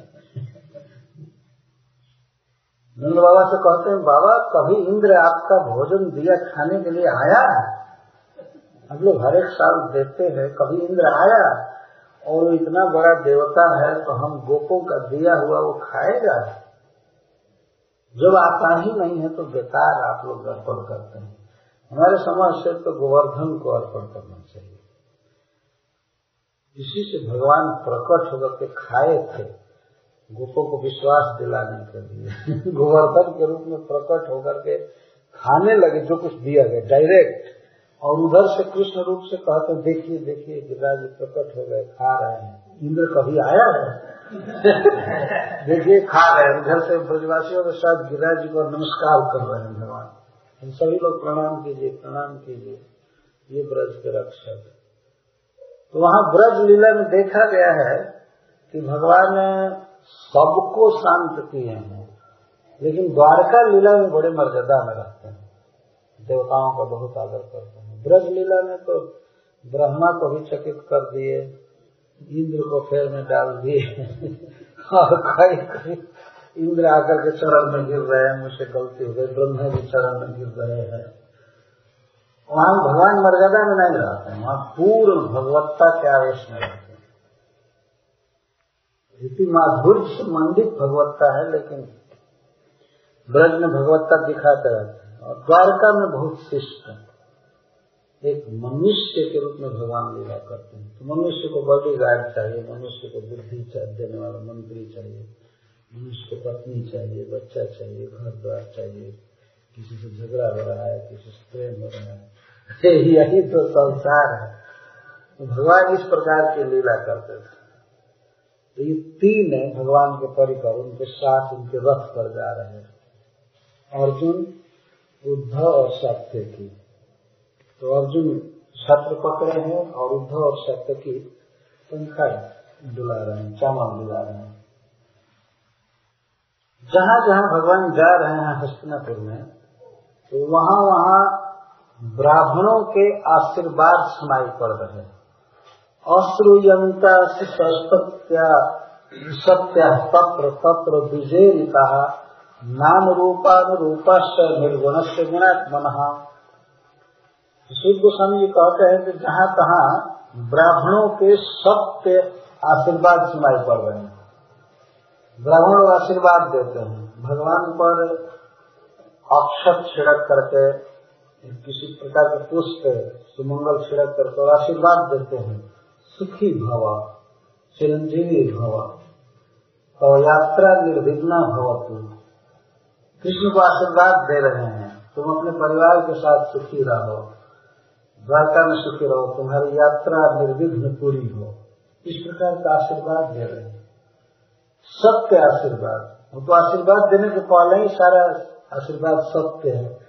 Speaker 1: नंद बाबा से कहते हैं, बाबा, कभी इंद्र आपका भोजन दिया खाने के लिए आया? हम लोग हर एक साल देते हैं, कभी इंद्र आया? और इतना बड़ा देवता है तो हम गोपों का दिया हुआ वो खाएगा। जब आता ही नहीं है तो बेकार आप लोग अर्पण करते हैं। हमारे समाज से तो गोवर्धन को अर्पण करना चाहिए। इसी से भगवान प्रकट होकर के खाए थे। गोपों को विश्वास दिलाने के लिए। गोवर्धन के रूप में प्रकट होकर के खाने लगे, जो कुछ दिया गया डायरेक्ट और उधर से कृष्ण रूप से कहते देखिए देखिए गिरिराज प्रकट हो गए, खा रहे हैं। इंद्र कभी आया है? देखिए, खा रहे हैं। उधर से ब्रजवासियों के साथ गिरिराज जी को नमस्कार कर रहे हैं भगवान। हम सभी लोग प्रणाम कीजिए प्रणाम कीजिए। ये ब्रज के रक्षक। तो वहाँ ब्रज लीला में देखा गया है कि भगवान ने सबको शांत किए हैं। लेकिन द्वारका लीला में बड़े मर्यादा में रहते हैं। देवताओं का बहुत आदर करते हैं। ब्रज लीला में तो ब्रह्मा को भी चकित कर दिए। इंद्र को फेर में डाल दिए। और कई कई इंद्र आकर के चरण में गिर रहे हैं, मुझसे गलती हो गई, ब्रह्मा भी चरण में गिर रहे हैं। वहाँ भगवान मर्यादा में नहीं रहते हैं वहाँ पूर्ण भगवत्ता के आवेश में रहते हैं। इति माधुर्य से मंडित भगवत्ता है, लेकिन ब्रज में भगवत्ता दिखाते रहते हैं। और द्वारका में बहुत शिष्ट है। एक मनुष्य के रूप में भगवान लीला करते हैं। तो मनुष्य को बॉडी गार्ड चाहिए, मनुष्य को बुद्धि देने वाला मंत्री चाहिए, मनुष्य को पत्नी चाहिए, बच्चा चाहिए घर द्वार चाहिए, किसी से झगड़ा हो रहा है, किसी से प्रेम हो रहा है। यही तो संसार है। तो भगवान इस प्रकार की लीला करते थे। तो ये तीन है भगवान के परिकर, उनके साथ, उनके रथ पर जा रहे हैं। अर्जुन उद्धव और सत्य की। तो अर्जुन छत्र पकड़े हैं और उद्धव और सत्य की पंखा डुला रहे हैं चावल डुला रहे हैं। जहाँ जहाँ भगवान जा रहे हैं हस्तिनापुर में तो वहाँ वहाँ ब्राह्मणों के आशीर्वाद सुनाई पड़ रहे हैं। अश्रुयंता सत्या सत्या तत्र तत्र द्विजेरिता नाम रूपानुरूप निर्गुण से गुणात्मन। शिव गोस्वामी जी कहते हैं कि जहाँ तहाँ ब्राह्मणों के सत्य आशीर्वाद सुनाई पड़ रहे हैं। ब्राह्मण आशीर्वाद देते हैं। भगवान पर अक्षत छिड़क करके, किसी प्रकार के पुष्प, सुमंगल छिड़क करके और आशीर्वाद देते हैं। सुखी भव, चिरंजीवी भव तो यात्रा निर्विघ्न भवतु। कृष्ण को आशीर्वाद दे रहे हैं। तुम अपने परिवार के साथ सुखी रहो। द्वारका में सुखी रहो, तुम्हारी यात्रा निर्विघ्न पूरी हो। इस प्रकार का आशीर्वाद दे रहे हैं। सत्य आशीर्वाद। वो तो आशीर्वाद देने के पहले ही, सारा आशीर्वाद सत्य है।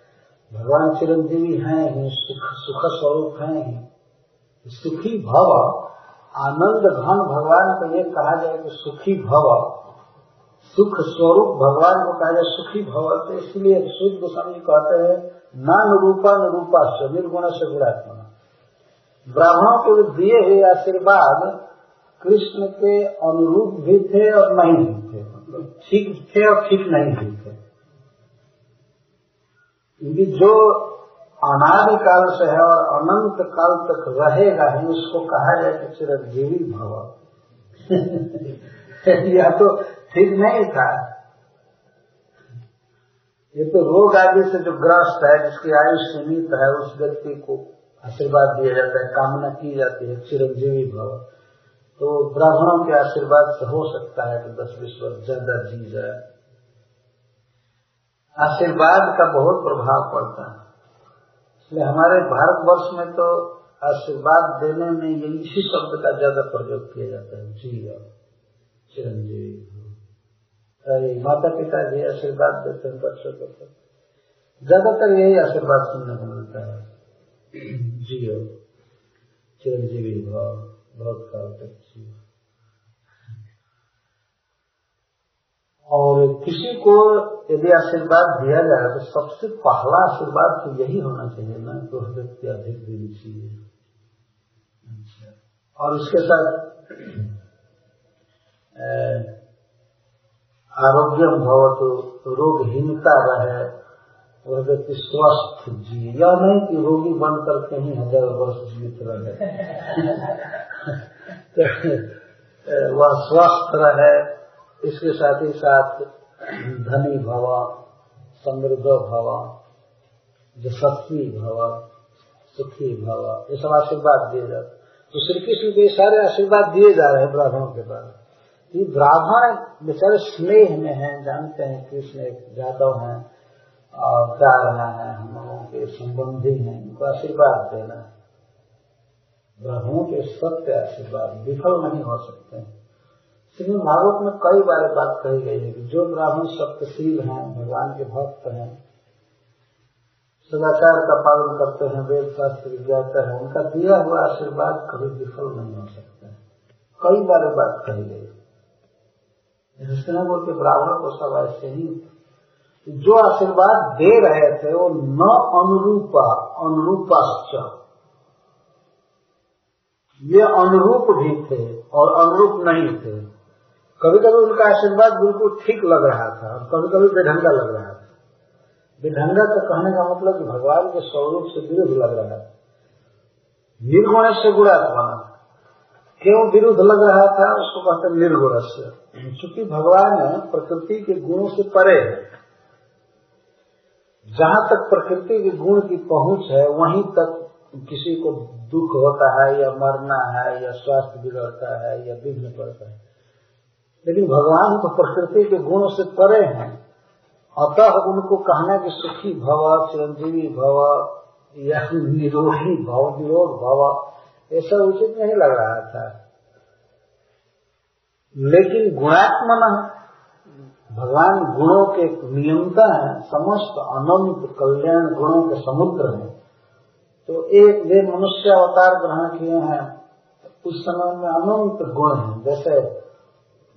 Speaker 1: भगवान चिरंजीवी हैं ही सुख सुख स्वरूप हैं। ही सुखी भव। आनंद घन भगवान को ये कहा जाए कि सुखी भव। सुख स्वरूप भगवान को कहा जाए, सुखी भव तो इसलिए सूर्य गोस्वामी कहते हैं नान रूपा रूपा से, निर्गुण से गुणात्मा ब्राह्मणों को दिए हुए आशीर्वाद कृष्ण के अनुरूप भी थे और नहीं भी थे। ठीक थे और ठीक नहीं भी थे। क्योंकि जो अनादि काल से है और अनंत काल तक रहेगा ही, उसको कहा जाए कि चिरंजीवी भव। यह तो ठीक नहीं था। ये तो रोग आदि से जो ग्रस्त है, जिसकी आयु सीमित है, उस व्यक्ति को आशीर्वाद दिया जाता है, कामना की जाती है, चिरंजीवी भव। तो ब्राह्मणों के आशीर्वाद से हो सकता है कि दस बीस वर्ष ज़्यादा जी जाए। आशीर्वाद का बहुत प्रभाव पड़ता है। इसलिए हमारे भारतवर्ष में तो आशीर्वाद देने में ये इसी शब्द का ज़्यादा प्रयोग किया जाता है, जी चिरंजीवी माता पिता जी आशीर्वाद देते हैं, बच्चों को तो। ज़्यादातर यही आशीर्वाद सुनने को मिलता है। जियो, चिरंजीवी भाव, बहुत काल तक जियो। और किसी को यदि आशीर्वाद दिया जाए तो सबसे पहला आशीर्वाद तो यही होना चाहिए ना तो व्यक्ति अधिक दिन चाहिए और इसके साथ आरोग्य भवत, रोगहीनता रहे वह व्यक्ति स्वस्थ जिए। या नहीं कि रोगी बन करके ही हज़ार वर्ष जीवित रहे। तो वह स्वस्थ रहे, इसके साथ ही साथ धनी भव, समृद्ध भव यशस्वी भव, सुखी भव, ये सब आशीर्वाद दिए जाते तो श्री कृष्ण के सारे आशीर्वाद दिए जा रहे हैं ब्राह्मणों के द्वारा। ये ब्राह्मण बेचारे स्नेह में हैं, जानते हैं कृष्ण एक जादव हैं, और जा रहा है, हम लोगों के संबंधी हैं, इनको आशीर्वाद देना ब्राह्मणों के सत्य आशीर्वाद विफल नहीं हो सकते श्रीमद भागवत में कई बार बात कही गई है कि जो ब्राह्मण सत्यशील हैं, भगवान के भक्त हैं, सदाचार का पालन करते हैं, वेद शास्त्र विद्याता है, उनका दिया हुआ आशीर्वाद कभी विफल नहीं हो सकता कई बार बात कही गई हस्तिनापुर के ब्राह्मण को सब ऐसे ही जो आशीर्वाद दे रहे थे, वो न अनुरूपा, अनुरूपाश्च। ये अनुरूप भी थे और अनुरूप नहीं थे। कभी कभी उनका आशीर्वाद बिल्कुल ठीक लग रहा था और कभी कभी बेढंगा लग रहा था। बेढंगा का कहने का मतलब भगवान के स्वरूप से विरुद्ध लग रहा था। निर्गुण से गुणात्मा क्यों विरुद्ध लग रहा था, उसको कहते निर्गुण से चूँकि भगवान प्रकृति के गुणों से परे है। जहाँ तक प्रकृति के गुण की पहुँच है, वहीं तक किसी को दुख होता है, या मरना है, या स्वास्थ्य बिगड़ता है, या विघ्न पड़ता है। लेकिन भगवान तो प्रकृति के गुणों से परे हैं। अतः उनको कहना कि सुखी भव, चिरंजीवी भव, या निरोगी भव, निरोग भव ऐसा उचित नहीं लग रहा था। लेकिन गुणात्मन भगवान गुणों के नियमता है, समस्त अनंत कल्याण गुणों के समुद्र है तो एक वे मनुष्य अवतार ग्रहण किए हैं, उस समय में अनंत गुण है। जैसे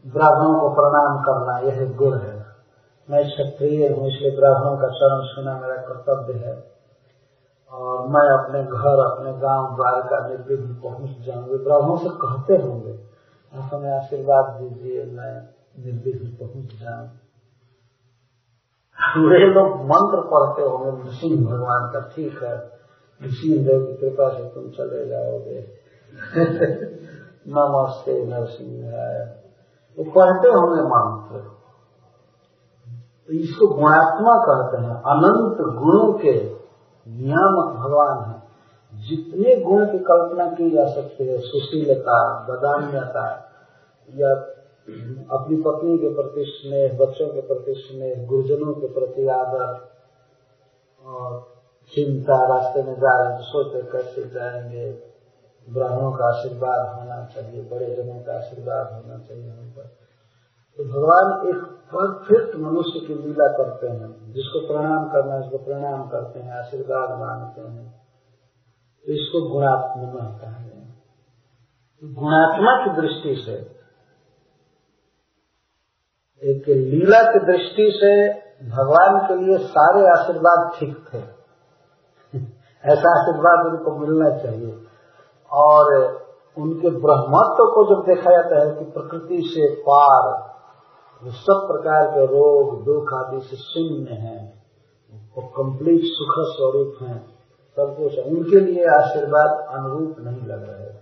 Speaker 1: ब्राह्मणों को प्रणाम करना, यह गुण है। मैं क्षत्रिय हूँ, इसलिए ब्राह्मणों का चरण सुना मेरा कर्तव्य है। और मैं अपने घर, अपने गाँव द्वार का निर्विघ्न पहुँच जाऊँगे। ब्राह्मणों से कहते होंगे, आप हमें आशीर्वाद दीजिए, मैं निर्विघ्न पहुँच जाए वे लोग मंत्र पढ़ते होंगे, नृसिंह भगवान का ठीक है। नृसिंह देव की कृपा से तुम चले जाओगे। नमस्ते, नरसिंह वो पढ़ते होंगे मंत्र। तो इसको गुणात्मा कहते हैं, अनंत गुणों के नियामक भगवान है। जितने गुण की कल्पना की जा सकती है, सुशीलता, बदान्यता, या अपनी पत्नी के प्रति स्नेह, बच्चों के प्रति स्नेह, गुरुजनों के प्रति आदर और चिंता, रास्ते में जा रहे तो सोचते कैसे जाएँगे। ब्राह्मणों का आशीर्वाद होना चाहिए, बड़े जनों का आशीर्वाद होना चाहिए हम पर। तो भगवान एक परफेक्ट मनुष्य की लीला करते हैं, जिसको प्रणाम करना है, उसको प्रणाम करते हैं, आशीर्वाद मांगते हैं तो इसको गुणात्मक कहा गया गुणात्मा की दृष्टि से, एक लीला की दृष्टि से भगवान के लिए सारे आशीर्वाद ठीक थे। ऐसा आशीर्वाद उनको मिलना चाहिए। और उनके ब्रह्मत्व को जब देखा जाता है कि प्रकृति से पार वो सब प्रकार के रोग, दुख आदि से शून्य है। वो कंप्लीट सुख स्वरूप है। सब कुछ उनके लिए आशीर्वाद अनुरूप नहीं लग रहे।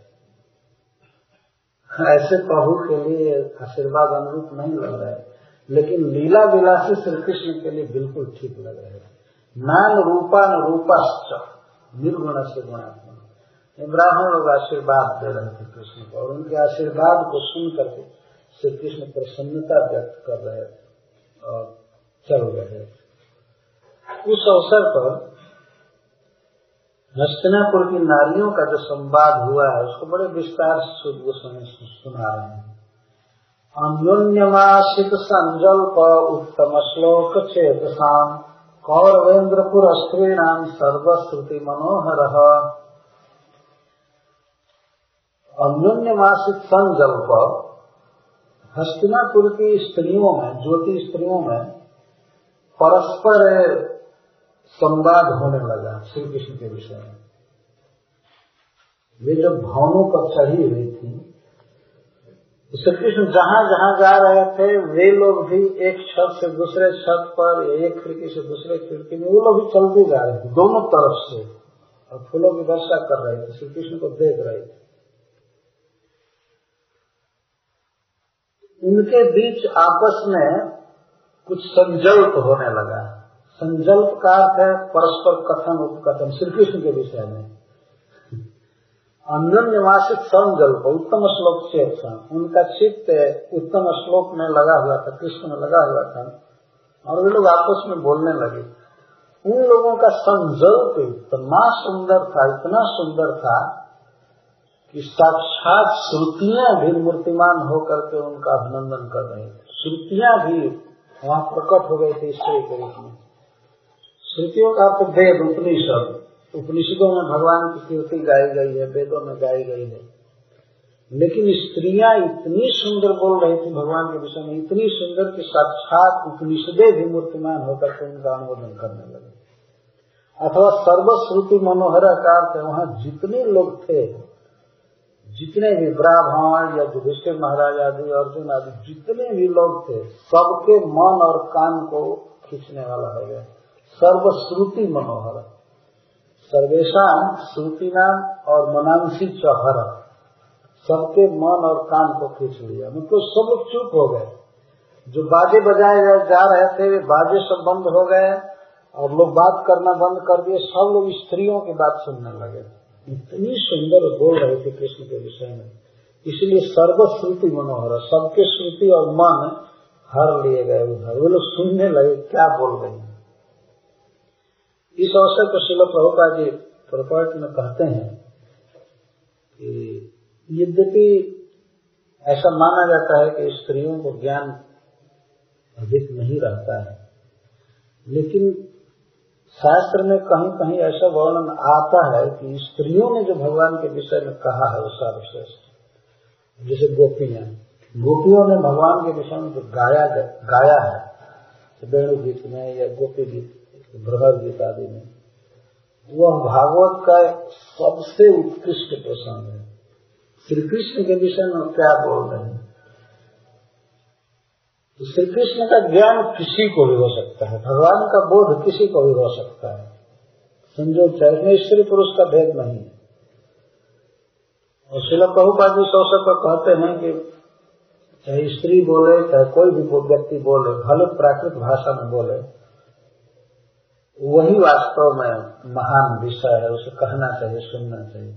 Speaker 1: ऐसे प्रभु के लिए आशीर्वाद अनुरूप नहीं लग रहा। है लेकिन लीला विलासी श्री कृष्ण के लिए बिल्कुल ठीक लग रहे हैं। नान रूपा न रूपाश्च, निर्गुण से गुणात्मा ब्राह्मण लोग आशीर्वाद दे रहे थे कृष्ण को और उनके आशीर्वाद को सुन करके श्री कृष्ण प्रसन्नता व्यक्त कर रहे थे और चल रहे थे उस अवसर पर हस्तिनापुर की नारियों का जो संवाद हुआ है, उसको बड़े विस्तार से गोस्वामी सुना रहे हैं। अन्योन्यमाशित संजल्प उत्तम श्लोक चेतसाम कौरवेन्द्र पुरस्त्रीणाम सर्वश्रुति मनोहर अन्योन्यमासित संजल्प हस्तिनापुर की स्त्रियों में, ज्योति स्त्रियों में परस्पर संवाद होने लगा श्री कृष्ण के विषय में। वे जब भावनों पर चढ़ी हुई थी श्री कृष्ण जहाँ जहाँ जा रहे थे, वे लोग भी एक छत से दूसरे छत पर, एक खिड़की से दूसरे खिड़की में, वो लोग भी चलते जा रहे थे, दोनों तरफ़ से। और फूलों की वर्षा कर रहे थे श्री कृष्ण को देख रहे थे। उनके बीच आपस में कुछ संजल्प होने लगा संजल्प का अर्थ है परस्पर कथन, उपकथन श्री कृष्ण के विषय में। अंजन निवासित संजल्प, उत्तम श्लोक से उनका चित्त उत्तम श्लोक में लगा हुआ था, कृष्ण में लगा हुआ था। और वे लोग आपस में बोलने लगे। उन लोगों का संजल्प इतना सुंदर था, इतना सुंदर था कि साक्षात श्रुतियाँ भी मूर्तिमान होकर के उनका अभिनंदन कर रही थी। श्रुतियाँ भी वहाँ प्रकट हो गए थे ईश्वरी के रूप में। श्रुतियों का तो वेद उपनिषद। उपनिषदों में भगवान की कीर्ति गाई गई है, वेदों में गाई गई है। लेकिन स्त्रियाँ इतनी सुंदर बोल रही थी भगवान के विषय में, इतनी सुंदर कि साक्षात उपनिषदे भी मूर्तिमान होकर के उनका अनुमोदन करने लगे। अथवा सर्वश्रुति मनोहर का वहाँ जितने लोग थे जितने भी ब्राह्मण या युधिष्ठिर महाराज आदि, अर्जुन आदि, जितने भी लोग थे, सबके मन और कान को खींचने वाला हो गया सर्वश्रुति मनोहर। सर्वेशा श्रुति नाम और मनांसी चौहरा। सबके मन और कान को खींच लिया। मतलब सब लोग चुप हो गए। जो बाजे बजाए जा रहे थे बाजे सब बंद हो गए। और लोग बात करना बंद कर दिए। सब लोग स्त्रियों की बात सुनने लगे। इतनी सुंदर बोल रहे थे कृष्ण के विषय में। इसलिए सर्वश्रुति मनोहर, सबके श्रुति और मन हर लिए गए उधर। वो लोग सुनने लगे, क्या बोल रहे हैं? इस अवसर पर शिल प्रभुपा जी प्रपर्ट में कहते हैं कि यद्यपि ऐसा माना जाता है कि स्त्रियों को ज्ञान अधिक नहीं रहता है, लेकिन शास्त्र में कहीं कहीं ऐसा वर्णन आता है कि स्त्रियों ने जो भगवान के विषय में कहा है, वो सर्वश्रेष्ठ जैसे गोपियाँ। गोपियों ने भगवान के विषय में जो गाया गाया है वेणु गीत में या गोपी गीत, बृहद गीत आदि में, वह भागवत का सबसे उत्कृष्ट प्रसंग है। श्री कृष्ण के विषय में क्या बोल रहे हैं? तो श्री कृष्ण का ज्ञान किसी को भी हो सकता है। भगवान का बोध किसी को भी हो सकता है। संजोग चाहे स्त्री पुरुष का भेद नहीं और शिला प्रभुपाद जी अवसर पर कहते हैं कि चाहे स्त्री बोले, चाहे कोई भी व्यक्ति बोले, भले प्राकृत भाषा में बोले, वही वास्तव में महान विषय है। उसे कहना चाहिए, सुनना चाहिए।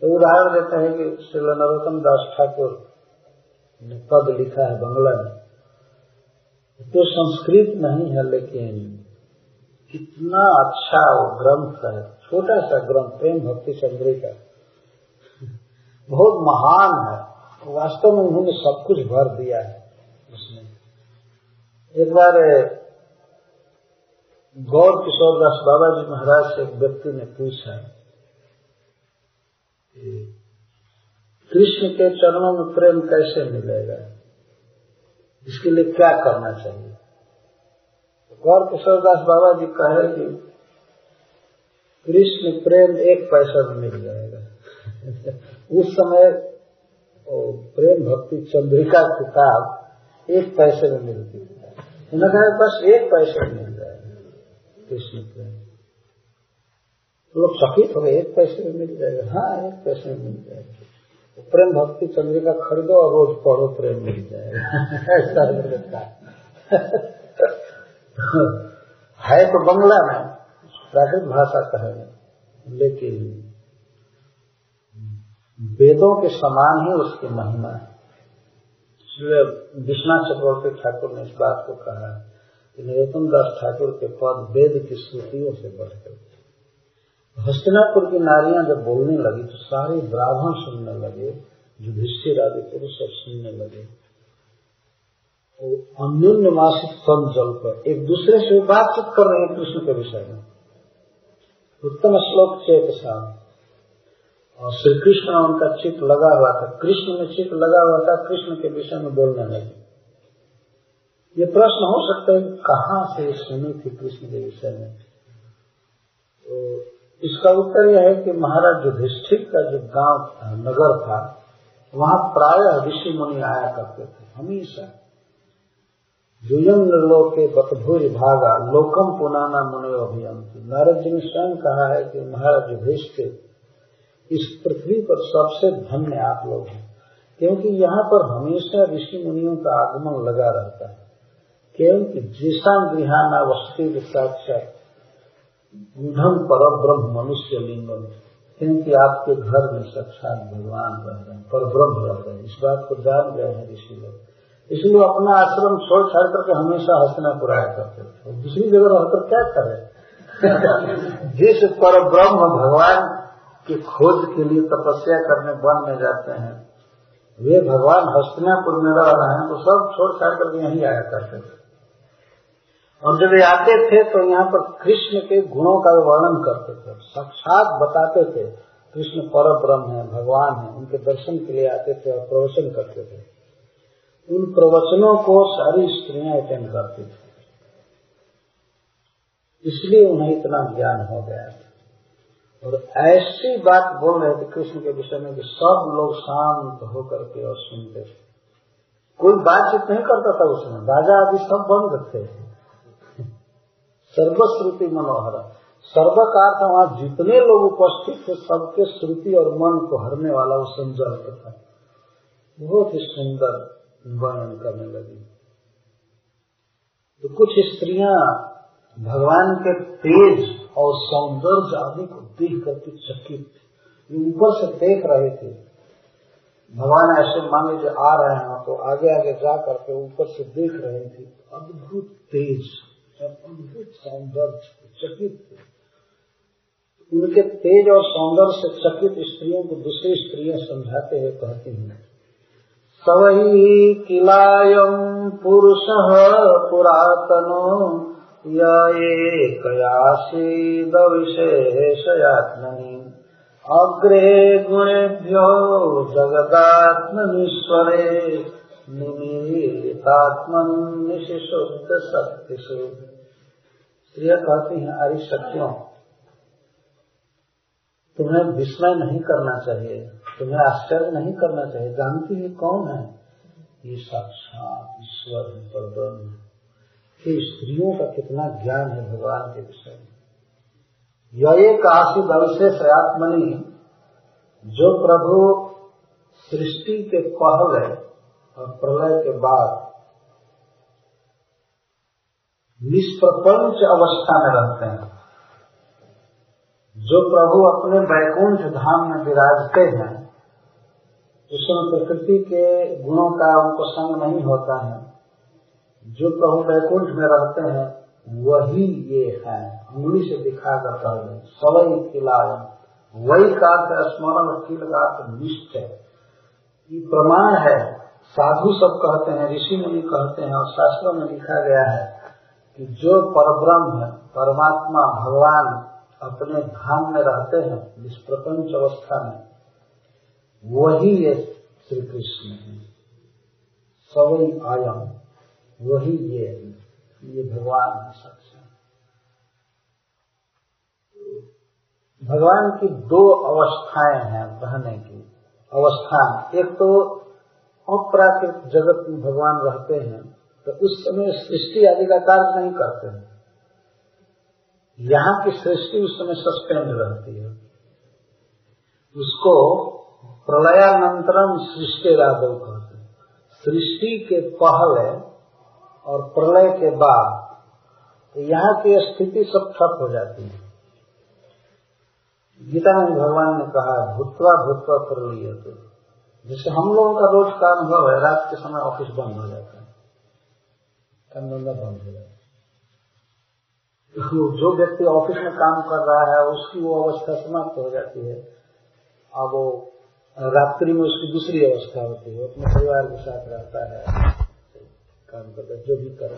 Speaker 1: तो उदाहरण देते हैं कि श्री नरोत्तम दास ठाकुर ने पद लिखा है बंगला में। तो संस्कृत नहीं है, लेकिन कितना अच्छा वो ग्रंथ है छोटा सा ग्रंथ, प्रेम भक्ति चंद्री का बहुत महान है। वास्तव में उन्होंने सब कुछ भर दिया है उसमें। एक बार गौर किशोर दास बाबा जी महाराज से एक व्यक्ति ने पूछा कृष्ण के चरणों में प्रेम कैसे मिलेगा? इसके लिए क्या करना चाहिए? गौर किशोरदास बाबा जी कहे कि कृष्ण प्रेम एक पैसा में मिल जाएगा। उस समय प्रेम भक्ति चंद्रिका किताब एक पैसे में मिलती है उन्होंने कहा, बस एक पैसे में मिल जाएगा कृष्ण प्रेम। तो लोग सफ़ेद हो गए, एक पैसे में मिल जाएगा। हाँ एक पैसे में मिल जाएगा। प्रेम भक्ति चंद्रिका खरीदो और रोज पढ़ो, प्रेम मिल जाएगा ऐसा है तो बंगला में, प्राकृत भाषा कहेंगे लेकिन वेदों के समान ही उसकी महिमा है। विश्वनाथ चक्रवर्ती ठाकुर ने इस बात को कहा कि नरोत्तम दास ठाकुर के पद वेद की श्रुतियों से बढ़कर हस्तिनापुर की नारियाँ जब बोलने लगी तो सारे ब्राह्मण सुनने लगे युधिष्ठिर आदि पुरुष सब सुनने लगे। तो अन्योन्य मासिक जल पर एक दूसरे से बातचीत कर रहे हैं कृष्ण के विषय में। उत्तम श्लोक चेत और श्री कृष्ण उनका चित्त लगा हुआ था। कृष्ण में चित्त लगा हुआ था, कृष्ण के विषय में बोलने लगे। ये प्रश्न हो सकता है कहाँ से सुनी थी कृष्ण के विषय में? तो इसका उत्तर यह है कि महाराज युधिष्ठिर का जो गाँव था, नगर था, वहाँ प्राय ऋषि मुनि आया करते थे, हमेशा। जुयम निर्लोके बतभूर भागा लोकम पुनाना मुनि अभियंती। नारद जी ने स्वयं कहा है कि महाराज युधिष्ठिर, इस पृथ्वी पर सबसे धन्य आप लोग हैं, क्योंकि यहाँ पर हमेशा ऋषि मुनियों का आगमन लगा रहता है। क्योंकि जिसा गृहाना वस्ती साक्षात गूढ़म पर ब्रह्म मनुष्य लिंगम क्योंकि आपके घर में साक्षात भगवान रह रहे हैं पर ब्रह्म रह रहे हैं। इस बात को जान गए हैं ऋषि लोग इसलिए अपना आश्रम छोड़ छाड़ करके हमेशा हंसना पुराया करते थे। दूसरी जगह रहकर क्या करे? जिस पर ब्रह्म भगवान की खोज के लिए तपस्या करने वन में जाते हैं, वे भगवान हस्तिनापुर में रह रहे हैं तो सब छोड़ छाड़ करके यहीं आया करते थे। और जब आते थे तो यहाँ पर कृष्ण के गुणों का वर्णन करते थे। साक्षात बताते थे, कृष्ण पर ब्रह्म है, भगवान है, उनके दर्शन के लिए आते थे और प्रवचन करते थे। उन प्रवचनों को सारी स्त्रियाँ अटेंड करती थी। इसलिए उन्हें इतना ज्ञान हो गया था और ऐसी बात बोल रहे थे कृष्ण के विषय में कि सब लोग शांत होकर के और सुनते थे। कोई बातचीत नहीं करता था उसमें बाजा आदि सब बंद थे। सर्वश्रुति मनोहर। सर्व का अर्थ वहाँ जितने लोग उपस्थित थे, सबके श्रुति और मन को हरने वाला वो संजय था। बहुत ही सुंदर वर्णन करने लगी। तो कुछ स्त्रियाँ भगवान के तेज और सौंदर्य आदि को देख करके चकित ऊपर से देख रहे थे। भगवान ऐसे मान लीजिए आ रहे हैं तो आगे आगे जा करके ऊपर से देख रहे थे। अद्भुत तेज। अद्भुत सौंदर्य चकित उनके तेज और सौंदर्य से चकित स्त्रियों को दूसरी स्त्रियाँ समझाते हुए कहती हैं, सवही किलायम पुरुष पुरातनो ययासीद विशेषयात्मनि अग्रे गुणेभ्यो जगदात्मनीश्वरे निमितात्मन निशिशुद्ध शक्तिशु स्त्रिया कहती हैं अरे सत्यों तुम्हें विस्मय नहीं करना चाहिए, तुम्हें आश्चर्य नहीं करना चाहिए, जानती है कौन है? ये साक्षात ईश्वर है, परब्रह्म कि स्त्रियों का कितना ज्ञान है भगवान के विषय में। यह एक आशी अविशेष आत्मनि जो प्रभु सृष्टि के पहले और प्रलय के बाद निष्प्रपंच अवस्था में रहते हैं। जो प्रभु अपने वैकुंठ धाम में विराजते हैं उसमें प्रकृति के गुणों का उनको संग नहीं होता है, जो प्रभु वैकुंठ में रहते हैं, वही ये है। उंगली से दिखा कर कहें सवई खिलायम वही का स्मरण किल का निश्चय ये प्रमाण है साधु सब कहते हैं, ऋषि मुनि कहते हैं और शास्त्रों में लिखा गया है कि जो परब्रह्म है परमात्मा, भगवान अपने धाम में रहते हैं, निष्प्रपंच अवस्था में, वही ये श्री कृष्ण है। सवई आयम, वही ये ये भगवान है सच्चा भगवान की दो अवस्थाएँ हैं रहने की अवस्थान एक तो अप्राकृत जगत में भगवान रहते हैं तो उस समय सृष्टि आदि का कार्य नहीं करते हैं। यहाँ की सृष्टि उस समय सस्पेंड रहती है। उसको प्रलयानंतरम सृष्टि राधव कहते हैं। सृष्टि के पहले और प्रलय के बाद तो यहाँ की स्थिति सब ठप हो जाती है। गीता में भगवान ने कहा, भूतवा भूतवा प्रलय जैसे हम लोगों का रोज का अनुभव है रात के समय ऑफ़िस बंद हो जाता है। काम धंधा बंद हो जाता है। जो व्यक्ति ऑफ़िस में काम कर रहा है, उसकी वो अवस्था समाप्त हो जाती है। अब वो रात्रि में उसकी दूसरी अवस्था होती है अपने परिवार के साथ रहता है, काम करता जो भी कर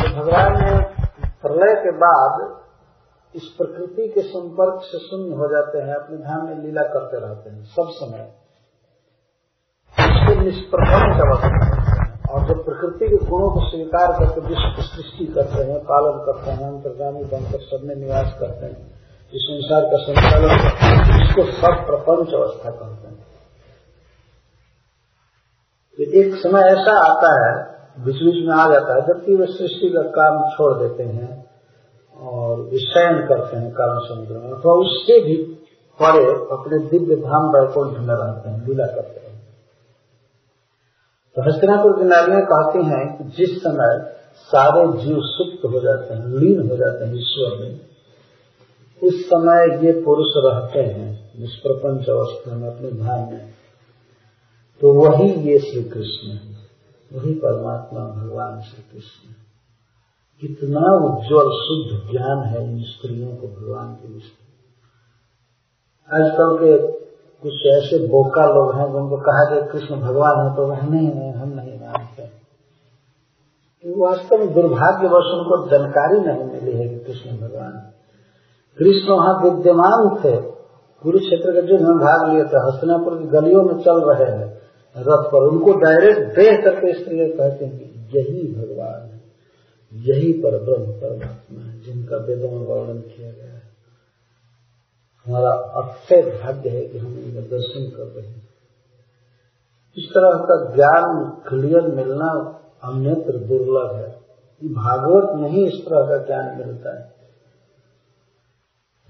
Speaker 1: तो भगवान ने प्रलय के बाद इस प्रकृति के संपर्क से शून्य हो जाते हैं, अपने धाम में लीला करते रहते हैं, सब समय। निष्प्रपंच अवस्था और जब प्रकृति के गुणों को स्वीकार करके विश्व सृष्टि करते हैं, पालन करते हैं अंतर्गामी बनकर सब में निवास करते हैं, इस संसार का संचालन इसको सब प्रपंच अवस्था कहते हैं। तो एक समय ऐसा आता है, बीच बीच में आ जाता है, जबकि वे सृष्टि का काम छोड़ देते हैं और विषयन करते हैं काल समुद्र में अथवा उससे भी परे अपने दिव्य धाम वैकुंठ में रहते हैं, लीला करते हैं। तो हस्तिनापुर की नारियाँ कहती हैं कि जिस समय सारे जीव सुप्त हो जाते हैं, लीन हो जाते हैं ईश्वर में, उस समय ये पुरुष रहते हैं, निष्प्रपंच अवस्था में अपने ध्यान में। तो वही ये श्री कृष्ण वही परमात्मा भगवान श्री कृष्ण कितना उज्जवल, शुद्ध ज्ञान है इन स्त्रियों को भगवान के विषय आजकल के कुछ ऐसे बोका लोग हैं जिनको कहा कि कृष्ण भगवान है तो वह नहीं नहीं हम नहीं मानते। वास्तव में दुर्भाग्यवश उनको जानकारी नहीं मिली है कि कृष्ण भगवान। कृष्ण वहाँ विद्यमान थे। कुरुक्षेत्र के युद्ध में भाग लिए थे, हस्तनापुर की गलियों में चल रहे हैं, रथ पर उनको डायरेक्ट देख करके स्त्री कहते हैं कि यही भगवान है, यही पर ब्रह्म परमात्मा है, जिनका वेदों में वर्णन किया गया है। हमारा अक्षय भाग्य है कि हम इनका दर्शन कर रहे हैं। इस तरह का ज्ञान क्लियर मिलना अन्यत्र दुर्लभ है। भागवत में ही इस तरह का ज्ञान मिलता है।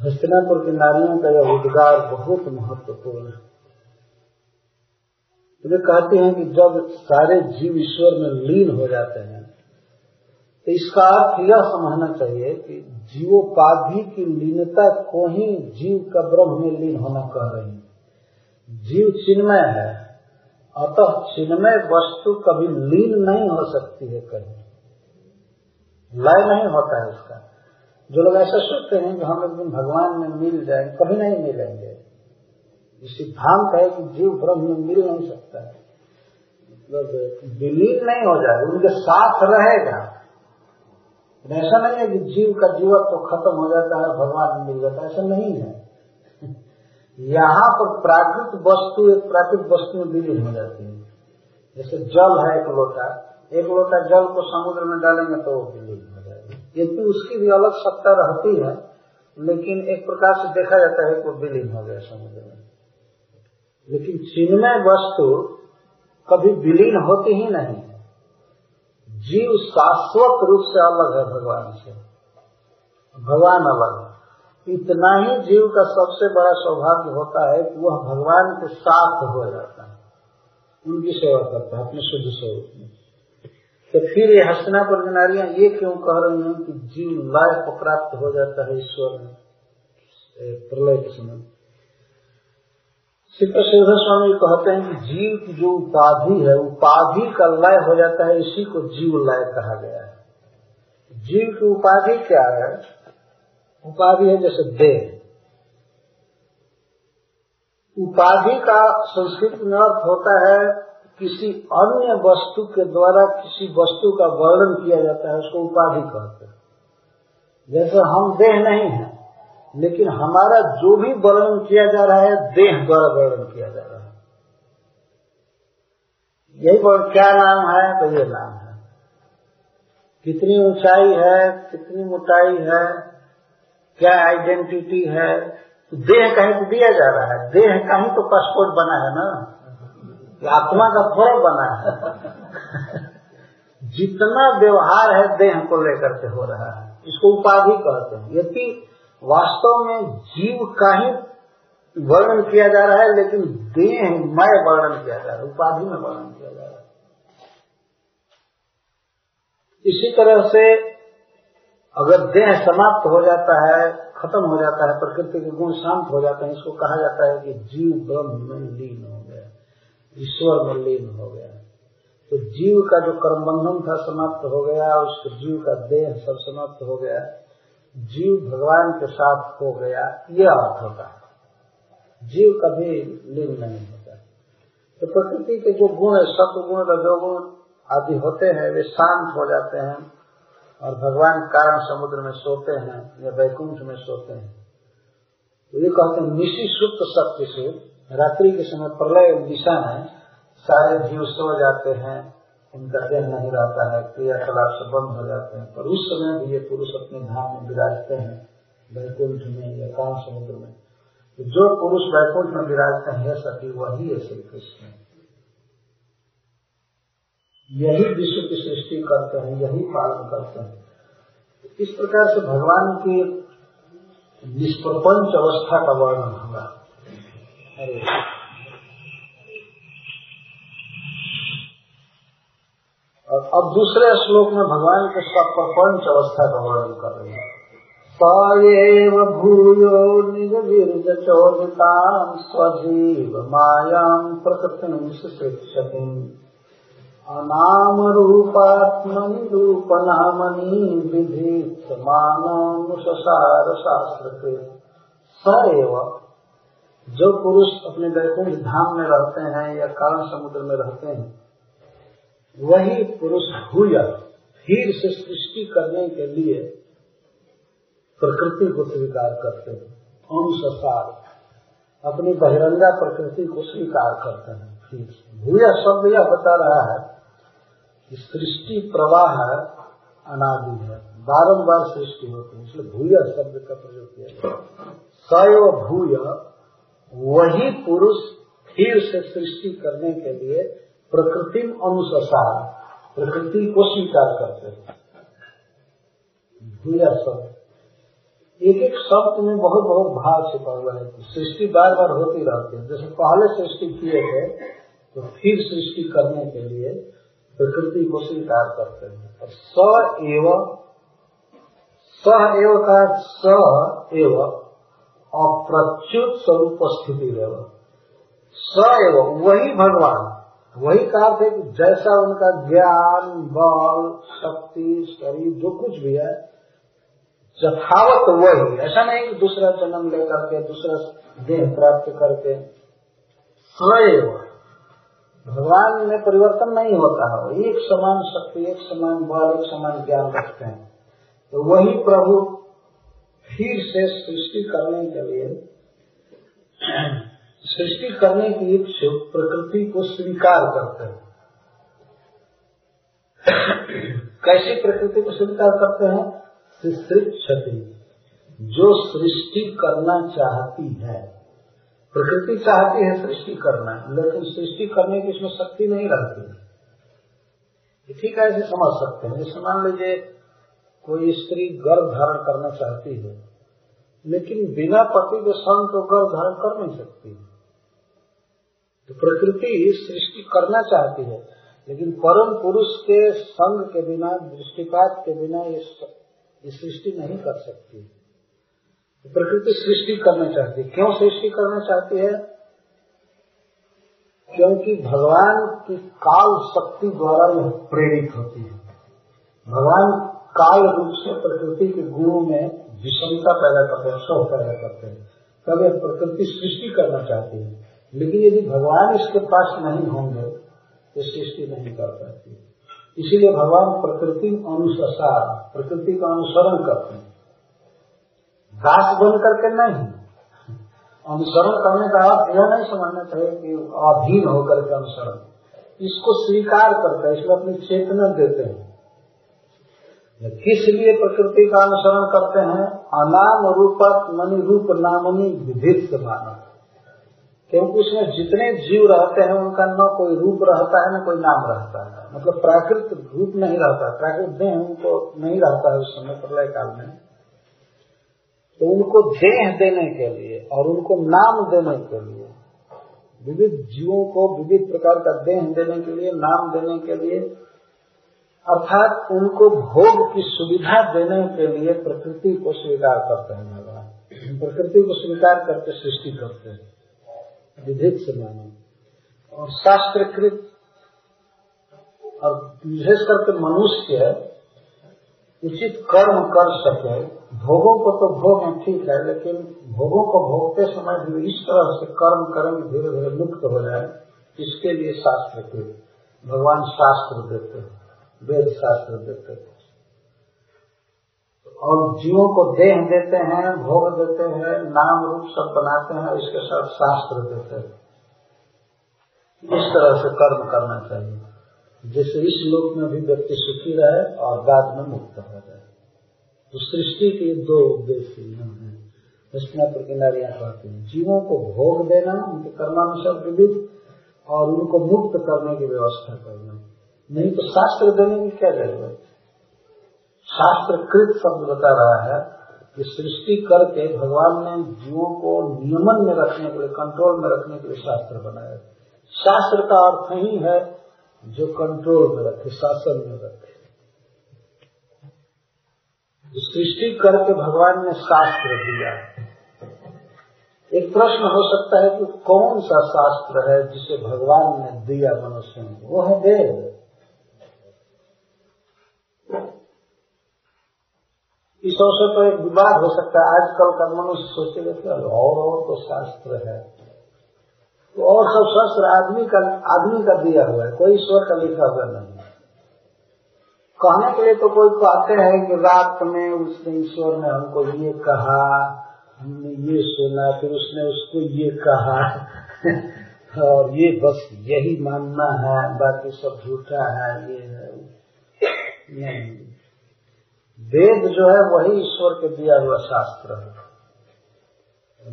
Speaker 1: हस्तिनापुर की नारियों का यह उद्गार बहुत महत्वपूर्ण है। वे कहते हैं कि जब सारे जीव ईश्वर में लीन हो जाते हैं तो इसका अर्थ यह समझना चाहिए कि जीवोपाधि की लीनता को ही जीव का ब्रह्म में लीन होना कह रही है। जीव चिन्मय है, अतः चिन्मय वस्तु कभी लीन नहीं हो सकती है कहीं। लय नहीं होता है इसका। जो लोग ऐसा सोचते हैं कि हम एक दिन भगवान में मिल जाएँगे कभी नहीं मिलेंगे। सिद्धांत है कि जीव ब्रह्म में मिल नहीं सकता है। मतलब विलीन नहीं हो जाए उनके साथ रहेगा। ऐसा नहीं है कि जीव का जीवन तो खत्म हो जाता है, भगवान मिल जाता है, ऐसा नहीं है। यहाँ पर प्राकृत वस्तु, एक प्राकृत वस्तु में विलीन हो जाती है। जैसे जल है एक लोटा एक लोटा जल को समुद्र में डालेंगे तो वो विलीन हो जाएगा। यदि उसकी भी अलग सत्ता रहती है, लेकिन एक प्रकार से देखा जाता है कि विलीन हो गया समुद्र में। लेकिन चिन्मय वस्तु कभी विलीन होती ही नहीं। जीव शाश्वत रूप से अलग है भगवान से। भगवान अलग है। इतना ही जीव का सबसे बड़ा सौभाग्य होता है कि वह भगवान के साथ हो जाता है। उनकी सेवा करता है, अपने शुद्ध स्वरूप में। तो फिर ये हस्तनापुर की नारियाँ ये क्यों कह रही हैं कि जीव लय प्राप्त हो जाता है ईश्वर में प्रलय के समय सिद्ध स्वामी कहते हैं कि जीव की जो उपाधि है, उपाधि का लय हो जाता है, इसी को जीव लय कहा गया है। जीव की उपाधि क्या है? उपाधि है जैसे देह। उपाधि का संस्कृत में अर्थ होता है किसी अन्य वस्तु के द्वारा किसी वस्तु का वर्णन किया जाता है, उसको उपाधि कहते हैं। जैसे हम देह नहीं है लेकिन हमारा जो भी वर्णन किया जा रहा है, देह द्वारा वर्णन किया जा रहा है। यही क्या नाम है? तो ये नाम है। कितनी ऊंचाई है, कितनी मोटाई है, क्या आइडेंटिटी है तो देह कहीं तो दिया जा रहा है। देह कहीं तो पासपोर्ट बना है ना? आत्मा का थोड़ा बना है। जितना व्यवहार है, देह को लेकर के हो रहा है। इसको उपाधि कहते हैं। यदि वास्तव में जीव का ही वर्णन किया जा रहा है, लेकिन देह मय वर्णन किया जा रहा है, उपाधि में वर्णन किया जा रहा है। इसी तरह से अगर देह समाप्त हो जाता है, खत्म हो जाता है, प्रकृति के गुण शांत हो जाते हैं, इसको कहा जाता है कि जीव ब्रह्म में लीन हो गया, ईश्वर में लीन हो गया। तो जीव का जो कर्म बंधन था, समाप्त हो गया, उसके जीव का देह सब समाप्त हो गया। जीव भगवान के साथ हो गया यह अर्थ होता है। जीव कभी लीन नहीं होता। तो प्रकृति के जो गुण है सत्व गुण रजोगुण आदि होते हैं, वे शांत हो जाते हैं और भगवान कारण समुद्र में सोते हैं या वैकुंठ में सोते हैं। तो ये कहते हैं, निशी सुप्त शक्ति से रात्रि के समय प्रलय दिशा में सारे जीव सो जाते हैं। उनका देह नहीं रहता है, क्रियाकलाप से बंद हो जाते हैं। पर उस समय भी ये पुरुष अपने धाम में विराजते हैं, वैकुंठ में या काम समुद्र में। तो जो पुरुष वैकुंठ में विराजते हैं सती वही है श्री कृष्ण। यही विश्व की सृष्टि करते हैं, यही पालन करते हैं। इस प्रकार से भगवान की निष्प्रपंच अवस्था का वर्णन होगा। और अब दूसरे श्लोक में भगवान के सब पंच अवस्था का वर्णन कर रहे हैं। सएव भूयो निज विरज चोदिताम स्वजीव मायाम प्रकृति अनाम रूपात्मनि रूप नामनी विधि समानुसार शास्त्र के सएव जो पुरुष अपने वैकुंठ धाम में रहते हैं या कारण समुद्र में रहते हैं वही पुरुष भूय फिर से सृष्टि करने के लिए प्रकृति को स्वीकार करते हैं। अनुसार अपनी बहिरंगा प्रकृति को स्वीकार करते हैं फिर भूय शब्द यह बता रहा है कि सृष्टि प्रवाह है, अनादि है, बारंबार सृष्टि होती है, इसलिए भूया शब्द का प्रयोग किया सय भूय, वही पुरुष फिर से सृष्टि करने के लिए प्रकृति अनुसार प्रकृति को स्वीकार करते हैं। एक एक शब्द में बहुत बहुत भाव छिपा हुआ है। सृष्टि बार बार होती रहती है। जैसे पहले सृष्टि किए थे तो फिर सृष्टि करने के लिए प्रकृति को स्वीकार करते हैं। और स एव स एव का स एव अप्रच्युत स्वरूप स्थिति स एवं, वही भगवान। वही कहा थे कि जैसा उनका ज्ञान, बल, शक्ति, शरीर, जो कुछ भी है, यथावत वही ऐसा नहीं कि दूसरा जन्म लेकर के, दूसरा देह प्राप्त करके सएव भगवान में परिवर्तन नहीं होता है। एक समान शक्ति, एक समान बल, एक समान ज्ञान रखते हैं। तो वही प्रभु फिर से सृष्टि करने के लिए सृष्टि करने की इच्छुक प्रकृति को स्वीकार करते हैं। कैसी प्रकृति को स्वीकार करते हैं? क्षति। जो सृष्टि करना चाहती है। प्रकृति चाहती है सृष्टि करना, लेकिन सृष्टि करने की इसमें शक्ति नहीं रहती। है ठीक है ऐसे समझ सकते हैं। जैसे मान लीजिए, कोई स्त्री गर्भ धारण करना चाहती है, लेकिन बिना पति के संग तो गर्भ धारण कर नहीं सकती। तो प्रकृति सृष्टि करना चाहती है, लेकिन परम पुरुष के संग के बिना, दृष्टिपात के बिना ये सृष्टि नहीं कर सकती तो प्रकृति सृष्टि करना चाहती है। क्यों सृष्टि करना चाहती है? क्योंकि भगवान की काल शक्ति द्वारा यह प्रेरित होती है। भगवान काल रूप से प्रकृति के गुणों में विषमता पैदा करते हैं शव पैदा करते हैं। तब यह प्रकृति सृष्टि करना चाहती है। लेकिन यदि भगवान इसके पास नहीं होंगे तो सृष्टि नहीं कर पाती। इसीलिए भगवान प्रकृति अनुसार प्रकृति का अनुसरण करते हैं। दास बन करके नहीं। अनुसरण करने का अर्थ यह नहीं समझना चाहिए कि अधीन होकर के अनुसरण। इसको स्वीकार करते हैं इसलिए अपनी चेतना देते हैं। किस लिए प्रकृति का अनुसरण करते हैं? अनाम रूपत मनी रूप नामनी विधित मानव। क्योंकि उसमें जितने जीव रहते हैं, उनका न कोई रूप रहता है, न कोई नाम रहता है। मतलब प्राकृत रूप नहीं रहता प्राकृत देह उनको नहीं रहता है उस समय प्रलय काल में। तो उनको देह देने के लिए और उनको नाम देने के लिए, विविध जीवों को विविध प्रकार का देह देने के लिए, नाम देने के लिए, अर्थात उनको भोग की सुविधा देने के लिए प्रकृति को स्वीकार करते हैं भगवान। प्रकृति को स्वीकार करके सृष्टि करते हैं। विधिक से मानो। और शास्त्रकृत और विशेष करके मनुष्य उचित कर्म कर सके। भोगों को तो भोग है, ठीक है, लेकिन भोगों को भोगते समय भी इस तरह से कर्म करेंगे धीरे धीरे मुक्त हो जाए। इसके लिए शास्त्र भगवान शास्त्र देते वेद शास्त्र देते हैं। और जीवों को देह देते हैं, भोग देते हैं, नाम रूप सब बनाते हैं, इसके साथ शास्त्र देते हैं। इस तरह से कर्म करना चाहिए। जिससे इस लोक में भी व्यक्ति सुखी रहे और बाद में मुक्त हो जाए। तो सृष्टि के दो उद्देश्य हैं। कृष्णा प्रकिनारियाँ कहते हैं। जीवों को भोग देना, उनके कर्मानुसार विविध, और उनको मुक्त करने की व्यवस्था करना। नहीं तो शास्त्र देने की क्या ज़रूरत? शास्त्र कृत शब्द बता रहा है कि सृष्टि करके भगवान ने जीवों को नियमन में रखने के लिए कंट्रोल में रखने के लिए शास्त्र बनाया। शास्त्र का अर्थ ही है जो कंट्रोल में रखे, शासन में रखे। सृष्टि करके भगवान ने शास्त्र दिया। एक प्रश्न हो सकता है कि कौन सा शास्त्र है जिसे भगवान ने दिया मनुष्य वो है वेद। इस अवसर पर एक विवाद हो सकता है। आजकल का मनुष्य सोचेगा कि और और तो शास्त्र है। तो और सब शास्त्र आदमी का आदमी का दिया हुआ है, कोई ईश्वर का लिखा हुआ नहीं कहने के लिए तो कोई कहते हैं कि रात में उसने ईश्वर ने हमको ये कहा, हमने ये सुना, फिर उसने उसको ये कहा। और ये बस यही मानना है, बाकी सब झूठा है, ये है। नहीं। वेद जो है वही ईश्वर के दिया हुआ शास्त्र है।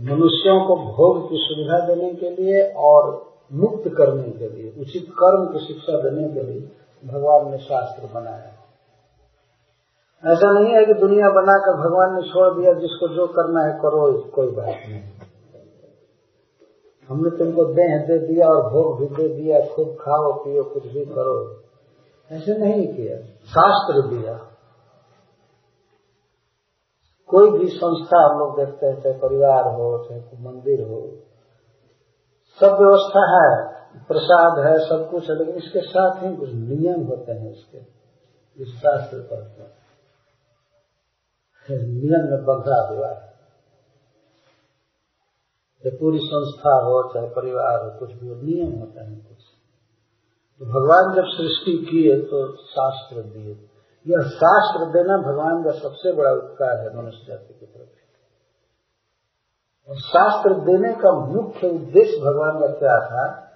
Speaker 1: मनुष्यों को भोग की सुविधा देने के लिए और मुक्त करने के लिए, उचित कर्म की शिक्षा देने के लिए भगवान ने शास्त्र बनाया। ऐसा नहीं है कि दुनिया बनाकर भगवान ने छोड़ दिया, जिसको जो करना है करो, कोई बात नहीं। हमने तुमको देह दे दिया और भोग भी दे दिया खूब खाओ, पियो, कुछ भी करो। ऐसे नहीं किया, शास्त्र दिया। कोई भी संस्था हम लोग देखते हैं, चाहे परिवार हो, चाहे मंदिर हो, सब व्यवस्था है, प्रसाद है, सब कुछ है, लेकिन इसके साथ ही कुछ नियम होते हैं इसके, इस शास्त्र पर। नियम में बंधा हुआ है। चाहे पूरी संस्था हो, चाहे परिवार हो, कुछ भी नियम होते हैं कुछ। तो भगवान जब सृष्टि किए तो शास्त्र दिए। यह शास्त्र देना भगवान का सबसे बड़ा उपकार है मनुष्य जाति के प्रति। और शास्त्र देने का मुख्य उद्देश्य भगवान का क्या था?